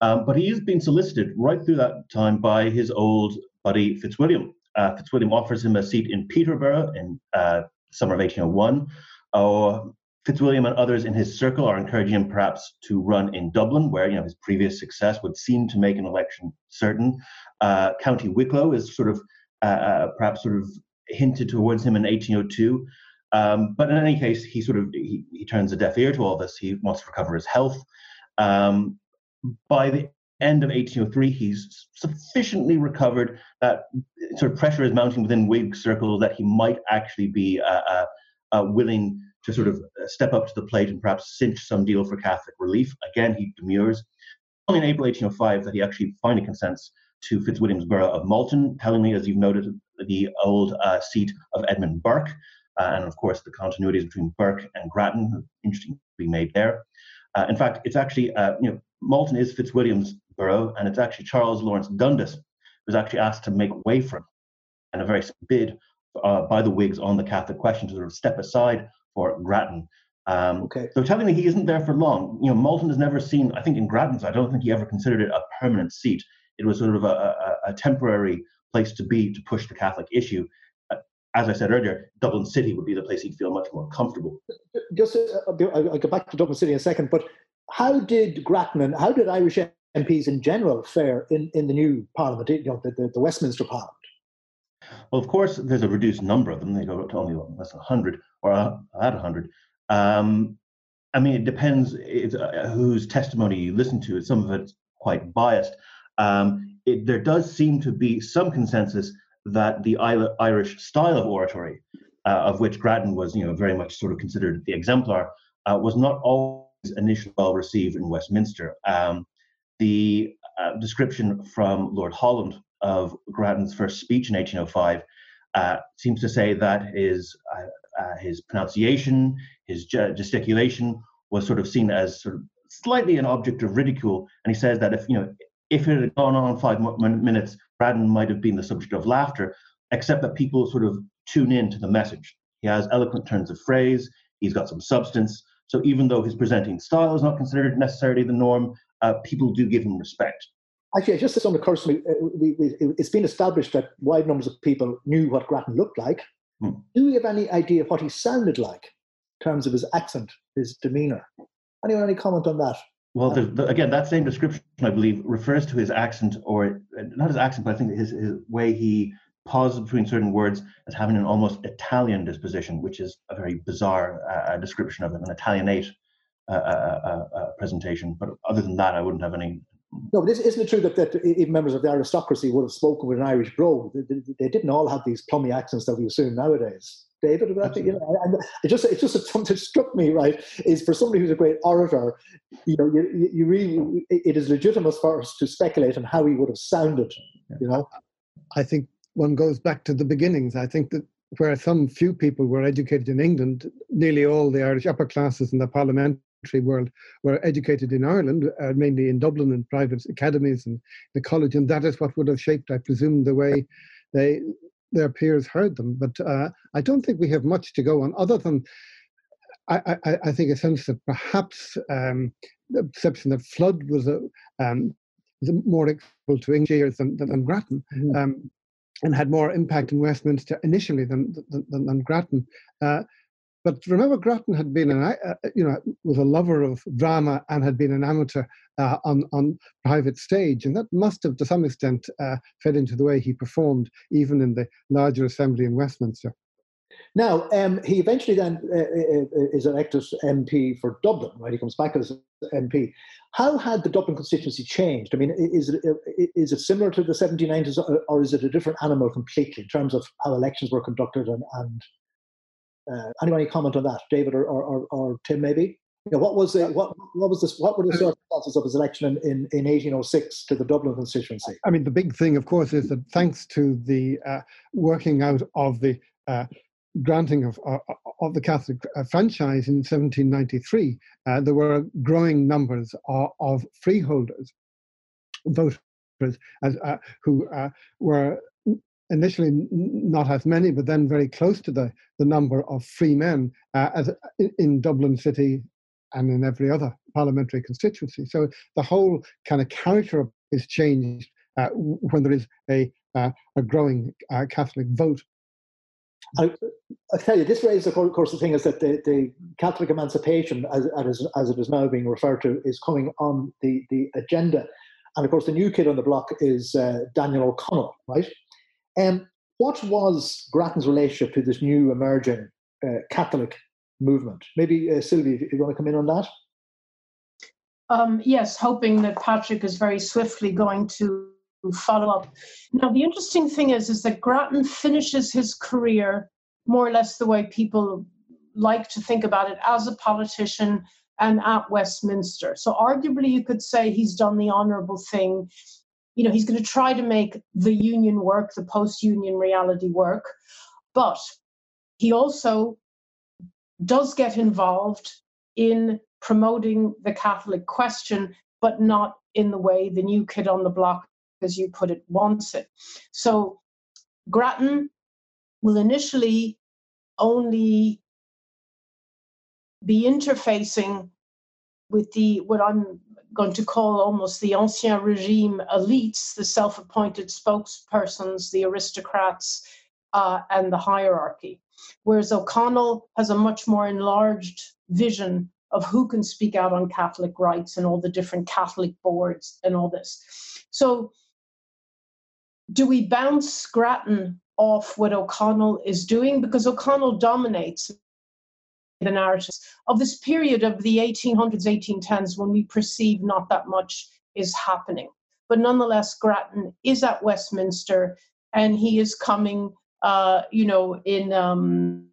Um, but he is being solicited right through that time by his old buddy Fitzwilliam. Uh, Fitzwilliam offers him a seat in Peterborough in uh, summer of 1801. Uh, Fitzwilliam and others in his circle are encouraging him perhaps to run in Dublin, where you know his previous success would seem to make an election certain. Uh, County Wicklow is sort of uh, uh, perhaps sort of hinted towards him in 1802. Um, but in any case, he sort of he, he, turns a deaf ear to all this. He wants to recover his health. Um, by the end of 1803, he's sufficiently recovered that sort of pressure is mounting within Whig circles that he might actually be uh, uh, uh, willing to sort of step up to the plate and perhaps cinch some deal for Catholic relief. Again, he demurs. Only in April 1805 that he actually finally consents to Fitzwilliam's borough of Malton, tellingly, as you've noted, the old uh, seat of Edmund Burke uh, and of course the continuities between Burke and Grattan, interesting to be made there. Uh, in fact, it's actually, uh, you know, Malton is Fitzwilliam's borough, and it's actually Charles Lawrence Dundas who's actually asked to make way for him, and a very bid uh, by the Whigs on the Catholic question to sort of step aside for Grattan. Um, okay. So telling me he isn't there for long. You know, Malton has never seen. I think in Grattan's, I don't think he ever considered it a permanent seat. It was sort of a, a, a temporary place to be to push the Catholic issue as I said earlier, Dublin City would be the place he'd feel much more comfortable. Just, uh, I'll go back to Dublin City in a second, but how did Grattan how did Irish MPs in general fare in, in the new Parliament, you know, the, the, the Westminster Parliament? Well, of course, there's a reduced number of them. They go to only less than 100 or at 100. Um, I mean, it depends uh, whose testimony you listen to. Some of it's quite biased. Um, it, there does seem to be some consensus that the Irish style of oratory, uh, of which Grattan was, you know, very much sort of considered the exemplar, uh, was not always initially well received in Westminster. Um, the uh, description from Lord Holland of Grattan's first speech in 1805 uh, seems to say that his uh, uh, his pronunciation, his gesticulation was sort of seen as sort of slightly an object of ridicule, and he says that if you know if it had gone on five minutes, Grattan might have been the subject of laughter, except that people sort of tune in to the message. He has eloquent turns of phrase, he's got some substance. So even though his presenting style is not considered necessarily the norm, uh, people do give him respect. Actually, just as on occurs to me, we, we, it's been established that wide numbers of people knew what Grattan looked like. Hmm. Do we have any idea what he sounded like in terms of his accent, his demeanour? Anyone any comment on that? Well, the, the, again, that same description, I believe, refers to his accent, or not his accent, but I think his, his way he pauses between certain words as having an almost Italian disposition, which is a very bizarre uh, description of him, an Italianate uh, uh, uh, uh, presentation. But other than that, I wouldn't have any No, but isn't it true that, that even members of the aristocracy would have spoken with an Irish brogue? They, they didn't all have these plummy accents that we assume nowadays. David, but I think, you know, and it just it's just something struck me right is for somebody who's a great orator, you know, you, you really it is legitimate for us to speculate on how he would have sounded. You know, I think one goes back to the beginnings. I think that where some few people were educated in England, nearly all the Irish upper classes in the parliamentary world were educated in Ireland, uh, mainly in Dublin and private academies and the college, and that is what would have shaped, I presume, the way they their peers heard them. But uh, I don't think we have much to go on other than I, I, I think a sense that perhaps um, the perception that Flood was a um, more equal to English than, than, than Grattan. Mm-hmm. Um, and had more impact in Westminster initially than than, than, than Grattan. Uh, but remember, Grattan had been an, uh, you know, was a lover of drama and had been an amateur uh, on on private stage, and that must have, to some extent, uh, fed into the way he performed, even in the larger assembly in Westminster. Now, um, he eventually then uh, uh, uh is elected MP for Dublin, right? He comes back as MP. How had the Dublin constituency changed? I mean, is it, is it similar to the 1790s or is it a different animal completely in terms of how elections were conducted? And, and uh, anybody comment on that, David or, or, or Tim, maybe? You know, what was the, what what was this? What were the circumstances of his election in, in, in 1806 to the Dublin constituency? I mean, the big thing, of course, is that thanks to the uh, working out of the uh, granting of, of, of the Catholic uh, franchise in 1793, uh, there were growing numbers of, of freeholders, voters, as, uh, who uh, were initially not as many, but then very close to the, the number of free men uh, as, in Dublin City and in every other parliamentary constituency. So the whole kind of character is changed uh, when there is a, a growing Catholic vote I, I tell you, this raises, of course, the thing is that the, the Catholic emancipation, as, as, as it is now being referred to, is coming on the, the agenda. And of course, the new kid on the block is uh, Daniel O'Connell, right? Um, what was Grattan's relationship to this new emerging uh, Catholic movement? Maybe, uh, Sylvie, if you want to come in on that? Um, yes, hoping that Patrick is very swiftly going to follow up. Now, the interesting thing is, is that Grattan finishes his career more or less the way people like to think about it as a politician and at Westminster. So, arguably, you could say he's done the honorable thing. You know, he's going to try to make the union work, the post union reality work. But he also does get involved in promoting the Catholic question, but not in the way the new kid on the block as you put it, wants it. So Grattan will initially only be interfacing with the what I'm going to call almost the ancien regime elites, the self-appointed spokespersons, the aristocrats, uh, and the hierarchy. Whereas O'Connell has a much more enlarged vision of who can speak out on Catholic rights and all the different Catholic boards and all this. So do we bounce Grattan off what O'Connell is doing? Because O'Connell dominates the narrative of this period of the 1800s, 1810s when we perceive not that much is happening. But nonetheless, Grattan is at Westminster and he is coming, uh, you know, in um,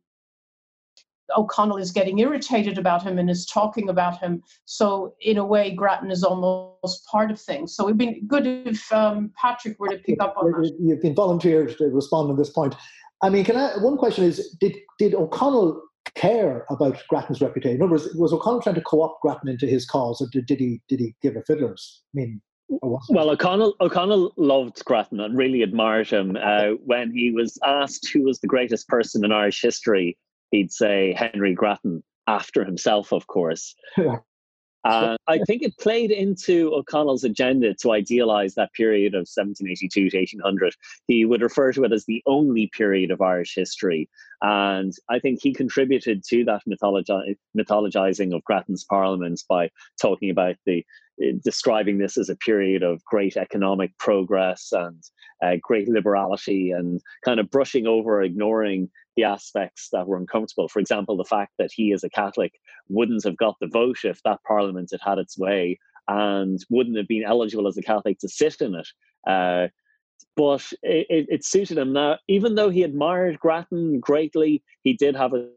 O'Connell is getting irritated about him and is talking about him. So in a way, Grattan is almost part of things. So it'd be good if um, Patrick were to pick up on that. You've been volunteered to respond on this point. I mean, can I? One question is: Did did O'Connell care about Grattan's reputation? In other words, was O'Connell trying to co-opt Grattan into his cause, or did, did he did he give a fiddler's? I mean, well, O'Connell O'Connell loved Grattan and really admired him. Uh, when he was asked who was the greatest person in Irish history, he'd say Henry Grattan after himself, of course. Uh, I think it played into O'Connell's agenda to idealize that period of 1782 to 1800. He would refer to it as the only period of Irish history. And I think he contributed to that mythologi- mythologizing of Grattan's parliaments by talking about the uh, describing this as a period of great economic progress and uh, great liberality and kind of brushing over, ignoring the aspects that were uncomfortable. For example, the fact that he, as a Catholic, wouldn't have got the vote if that Parliament had had its way and wouldn't have been eligible as a Catholic to sit in it. Uh, but it, it, suited him. Now, even though he admired Grattan greatly, he did have a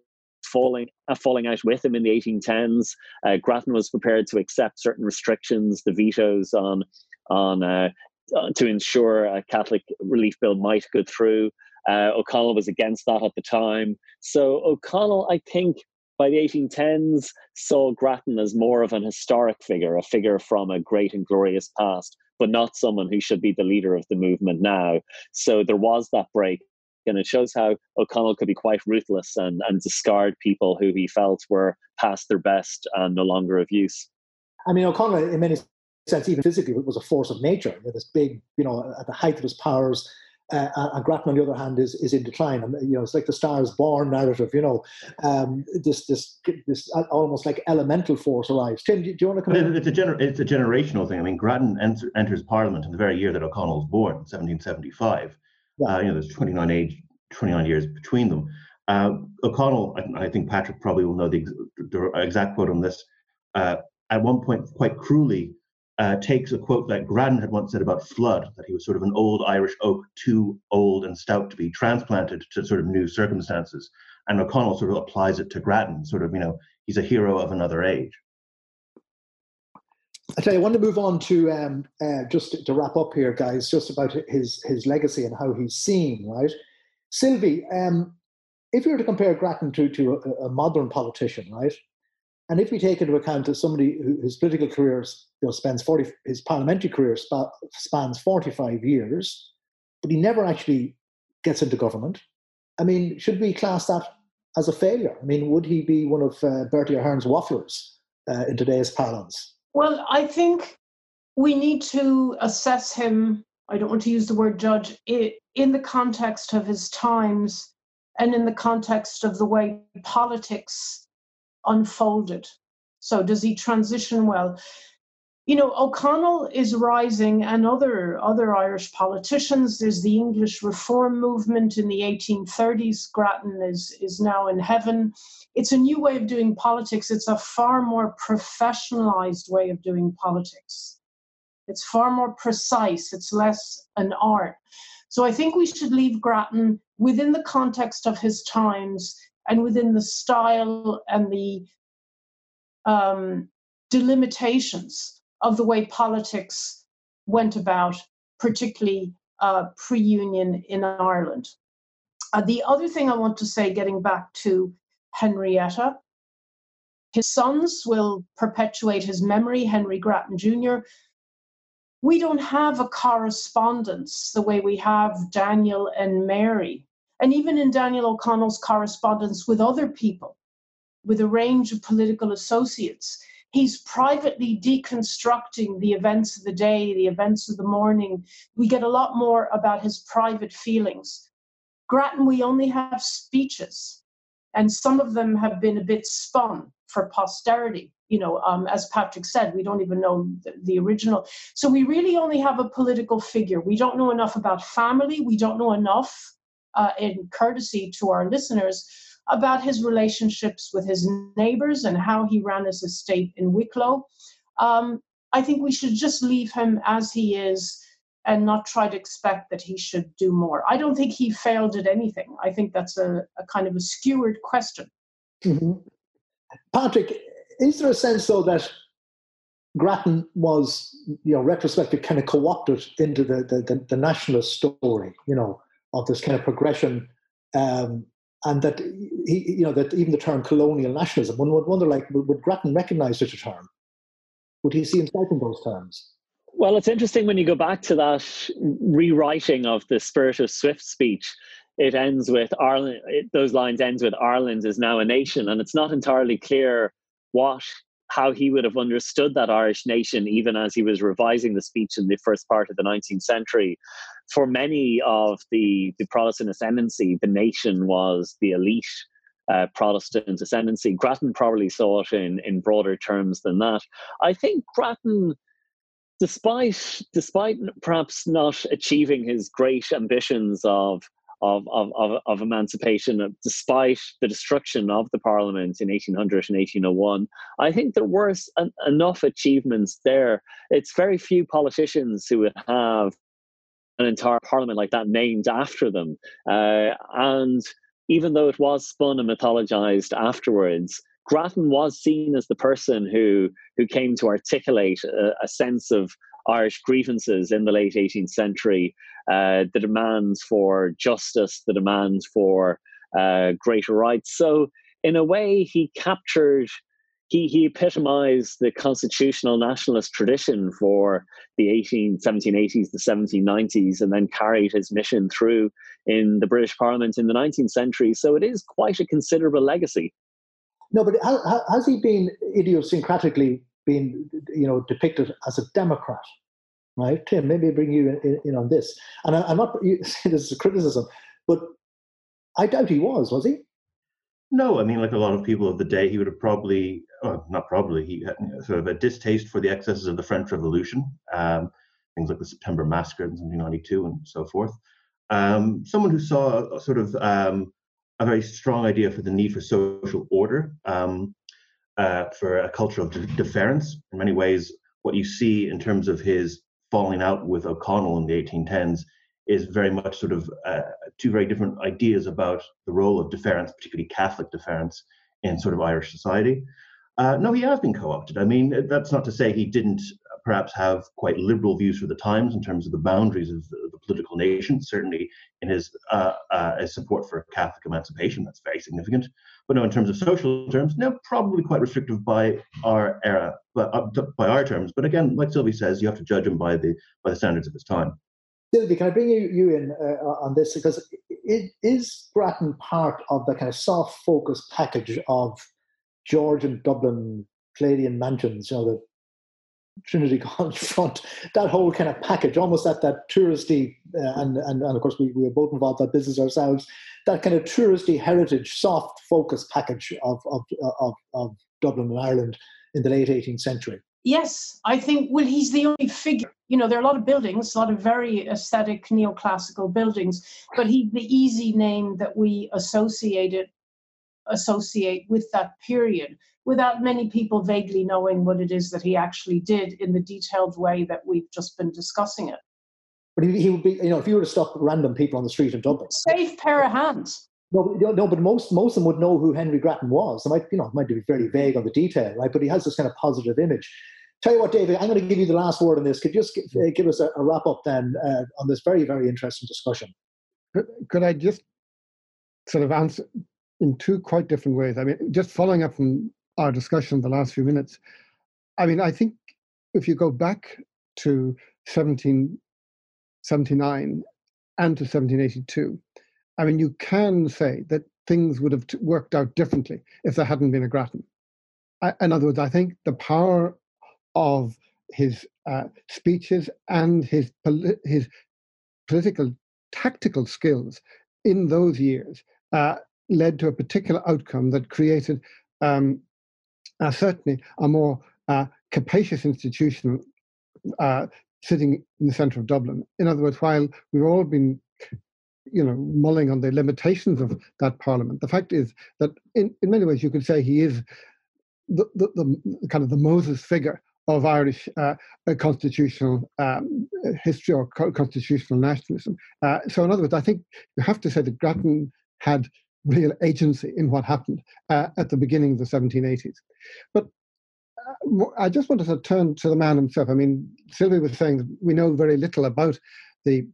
falling a falling out with him in the 1810s. Uh, Grattan was prepared to accept certain restrictions, the vetoes on on uh, uh, to ensure a Catholic relief bill might go through. Uh, O'Connell was against that at the time. So O'Connell, I think, by the 1810s, saw Grattan as more of an historic figure, a figure from a great and glorious past, but not someone who should be the leader of the movement now. So there was that break. And it shows how O'Connell could be quite ruthless and, and discard people who he felt were past their best and no longer of use. I mean, O'Connell, in many sense, even physically, was a force of nature. This big, you know, at the height of his powers, uh, and Grattan, on the other hand, is, is in decline. And, you know, it's like the Stars Born narrative. You know, um, this this this almost like elemental force arrives. Tim, do, you want to come in? It's a gener- it's a generational thing. I mean, Grattan enter- enters Parliament in the very year that O'Connell was born, 1775. Yeah. Uh, you know, there's 29 age, 29 years between them. Uh, O'Connell, I, I, think Patrick probably will know the, the exact quote on this. Uh, at one point, quite cruelly, uh, takes a quote that Grattan had once said about Flood, that he was sort of an old Irish oak, too old and stout to be transplanted to sort of new circumstances. And O'Connell sort of applies it to Grattan, sort of, you know, he's a hero of another age. I tell you, I want to move on to um, uh, just to wrap up here, guys, just about his his legacy and how he's seen, right? Sylvie, um, if you were to compare Grattan to to a, a modern politician, right? And if we take into account that somebody whose political career you know, spends 40, his parliamentary career sp- spans 45 years, but he never actually gets into government, I mean, should we class that as a failure? I mean, would he be one of uh, Bertie Ahern's wafflers uh, in today's parlance? Well, I think we need to assess him, I don't want to use the word judge, in the context of his times and in the context of the way politics unfolded. So does he transition well? You know, O'Connell is rising, and other other Irish politicians. There's the English Reform movement in the 1830s. Grattan is is now in heaven. It's a new way of doing politics. It's a far more professionalized way of doing politics. It's far more precise. It's less an art. So I think we should leave Grattan within the context of his times and within the style and the um, delimitations of the way politics went about, particularly uh, pre union in Ireland. Uh, the other thing I want to say, getting back to Henrietta, his sons will perpetuate his memory, Henry Grattan Jr. We don't have a correspondence the way we have Daniel and Mary and even in Daniel O'Connell's correspondence with other people, with a range of political associates, he's privately deconstructing the events of the day, the events of the morning. We get a lot more about his private feelings. Grattan, we only have speeches, and some of them have been a bit spun for posterity. You know, um, as Patrick said, we don't even know the, the original. So we really only have a political figure. We don't know enough about family. We don't know enough uh, in courtesy to our listeners about his relationships with his neighbors and how he ran his estate in Wicklow. Um, I think we should just leave him as he is and not try to expect that he should do more. I don't think he failed at anything. I think that's a, a kind of a skewered question. Mm-hmm. Patrick, is there a sense though that Grattan was, you know, retrospectively kind of co-opted into the, the, the, the nationalist story, you know, of this kind of progression, um, and that he, you know, that even the term colonial nationalism. One would wonder, like, would, Grattan recognise such a term? Would he see himself in those terms? Well, it's interesting when you go back to that rewriting of the spirit of Swift's speech. It ends with Ireland. It, those lines ends with Ireland is now a nation, and it's not entirely clear what how he would have understood that Irish nation, even as he was revising the speech in the first part of the 19th century. For many of the, the Protestant ascendancy, the nation was the elite uh, Protestant ascendancy. Grattan probably saw it in, in broader terms than that. I think Grattan, despite despite perhaps not achieving his great ambitions of of, of, of, of emancipation, despite the destruction of the parliament in 1800 and 1801. I think there were an, enough achievements there. It's very few politicians who would have an entire parliament like that named after them. Uh, and even though it was spun and mythologized afterwards, Grattan was seen as the person who who came to articulate a, a sense of Irish grievances in the late 18th century, uh, the demands for justice, the demands for uh, greater rights. So, in a way, he captured, he, he epitomized the constitutional nationalist tradition for the 18, 1780s, the 1790s, and then carried his mission through in the British Parliament in the 19th century. So, it is quite a considerable legacy. No, but has he been idiosyncratically been, you know, depicted as a Democrat? Right, Tim. Maybe bring you in, in, on this. And I, am not saying this is a criticism, but I doubt he was. Was he? No, I mean, like a lot of people of the day, he would have probably, well, not probably, he had sort of a distaste for the excesses of the French Revolution, um, things like the September Massacre in 1792 and so forth. Um, someone who saw a, sort of um, a very strong idea for the need for social order, um, uh, for a culture of de- deference. In many ways, what you see in terms of his falling out with O'Connell in the 1810s is very much sort of uh, two very different ideas about the role of deference, particularly Catholic deference, in sort of Irish society. Uh, no, he has been co-opted. I mean, that's not to say he didn't perhaps have quite liberal views for the times in terms of the boundaries of the, the political nation. Certainly, in his uh, uh, his support for Catholic emancipation, that's very significant. But no, in terms of social terms, no, probably quite restrictive by our era, but uh, by our terms. But again, like Sylvie says, you have to judge him by the by the standards of his time. Sylvie, can I bring you, you in uh, on this because it is Grattan part of the kind of soft focus package of Georgian Dublin Palladian mansions, you know, the Trinity College front, that whole kind of package, almost that that touristy, uh, and, and and of course we, we are both involved in that business ourselves, that kind of touristy heritage, soft focus package of of of, of Dublin and Ireland in the late 18th century. Yes, I think well he's the only figure. You know, there are a lot of buildings, a lot of very aesthetic neoclassical buildings, but he's the easy name that we associated associate with that period without many people vaguely knowing what it is that he actually did in the detailed way that we've just been discussing it. But he, he would be, you know, if you were to stop random people on the street in Dublin, safe pair of hands. No, no, but most most of them would know who Henry Grattan was. It might, you know, it might be very vague on the detail, right? But he has this kind of positive image. Tell you what, David, I'm going to give you the last word on this. Could you just give, uh, give us a, a, wrap up then uh, on this very, very interesting discussion? Could, could I just sort of answer in two quite different ways? I mean, just following up from our discussion the last few minutes. I mean, I think if you go back to 1779 and to 1782, I mean, you can say that things would have worked out differently if there hadn't been a Grattan. I, in other words, I think the power of his uh, speeches and his his political tactical skills in those years uh, led to a particular outcome that created um, uh, certainly a more uh, capacious institution uh, sitting in the centre of Dublin. In other words, while we've all been you know, mulling on the limitations of that parliament. The fact is that in, in many ways you could say he is the, the, the kind of the Moses figure of Irish uh, constitutional um, history or co- constitutional nationalism. Uh, so, in other words, I think you have to say that Grattan had real agency in what happened uh, at the beginning of the 1780s. But uh, I just wanted to turn to the man himself. I mean, Sylvie was saying that we know very little about the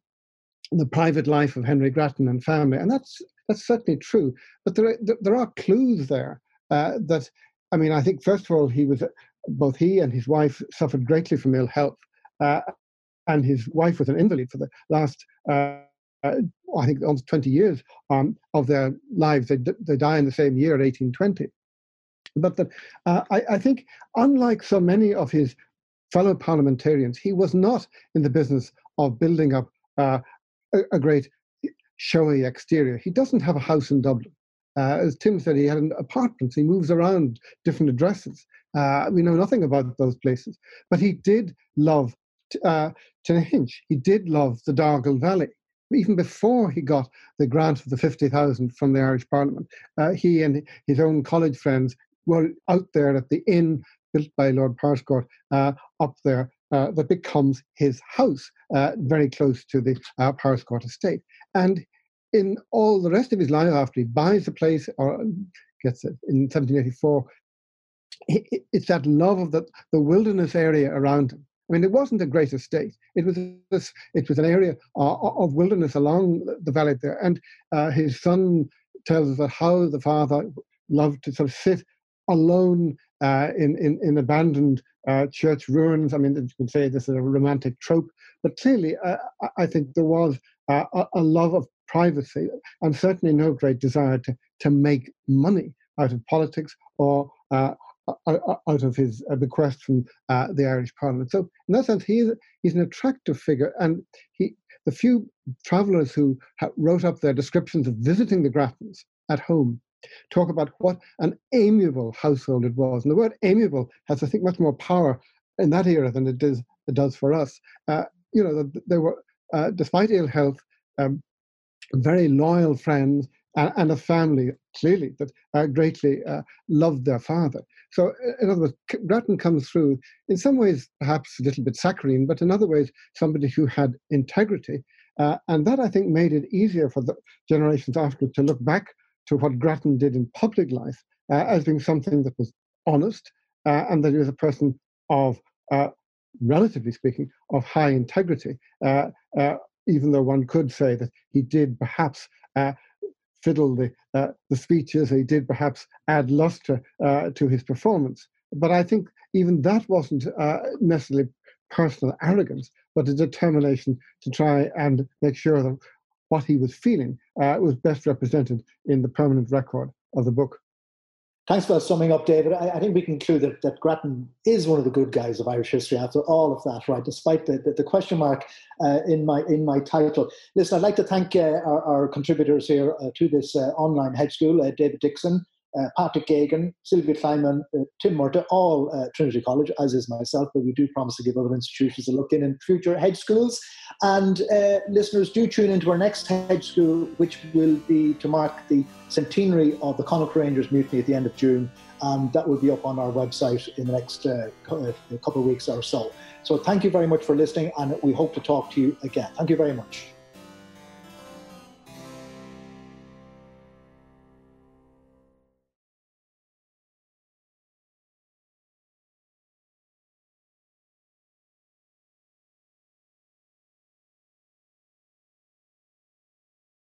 the private life of Henry Grattan and family, and that's that's certainly true. But there are, there are clues there uh, that I mean, I think first of all, he was both he and his wife suffered greatly from ill health, uh, and his wife was an invalid for the last uh, I think almost 20 years um, of their lives. They, they die in the same year, 1820. But that, uh, I, I, think, unlike so many of his fellow parliamentarians, he was not in the business of building up uh, a, a, great showy exterior. He doesn't have a house in Dublin. Uh, as Tim said, he had an apartment. He moves around different addresses. Uh, we know nothing about those places. But he did love uh. He did love the Dargle Valley. Even before he got the grant of the 50,000 from the Irish Parliament, uh, he and his own college friends were out there at the inn built by Lord Powerscourt uh, up there uh, that becomes his house, uh, very close to the uh, Powerscourt estate. And in all the rest of his life, after he buys the place or gets it in 1784, it's that love of the, the wilderness area around him. I mean, it wasn't a great estate. It was it was an area uh, of wilderness along the valley there. And uh, his son tells us that how the father loved to sort of sit alone uh, in, in, in abandoned uh, church ruins. I mean, you can say this is a romantic trope, but clearly, uh, I think there was uh, a, a, love of privacy and certainly no great desire to, to make money out of politics or uh, out of his uh, bequest from the Irish Parliament. So, in that sense, he's, he's an attractive figure, and he, the few travellers who wrote up their descriptions of visiting the Grattans at home talk about what an amiable household it was. And the word amiable has, I think, much more power in that era than it does, it does for us. Uh, you know, they were, uh, despite ill health, um, very loyal friends and, and, a family, clearly, that uh, greatly uh, loved their father. So, in other words, Grattan comes through, in some ways, perhaps a little bit saccharine, but in other ways, somebody who had integrity. Uh, and that, I think, made it easier for the generations after to look back to what Grattan did in public life uh, as being something that was honest uh, and that he was a person of, uh, relatively speaking, of high integrity, uh, uh, even though one could say that he did perhaps fiddle the, uh, the speeches, he did perhaps add luster uh, to his performance. But I think even that wasn't uh, necessarily personal arrogance, but a determination to try and make sure that what he was feeling uh, was best represented in the permanent record of the book. Thanks for summing up, David. I, I, think we conclude that, that Grattan is one of the good guys of Irish history after all of that, right? Despite the, the, the question mark uh, in my in my title. Listen, I'd like to thank uh, our, our, contributors here uh, to this uh, online hedge school, uh, David Dickson, uh, Patrick Geoghegan, Sylvie Kleinman, uh, Tim Murtagh, all uh, Trinity College, as is myself, but we do promise to give other institutions a look in in future hedge schools. And uh, listeners, do tune into our next hedge school, which will be to mark the centenary of the Connacht Rangers mutiny at the end of June. And that will be up on our website in the next uh, couple of weeks or so. So thank you very much for listening, and we hope to talk to you again. Thank you very much.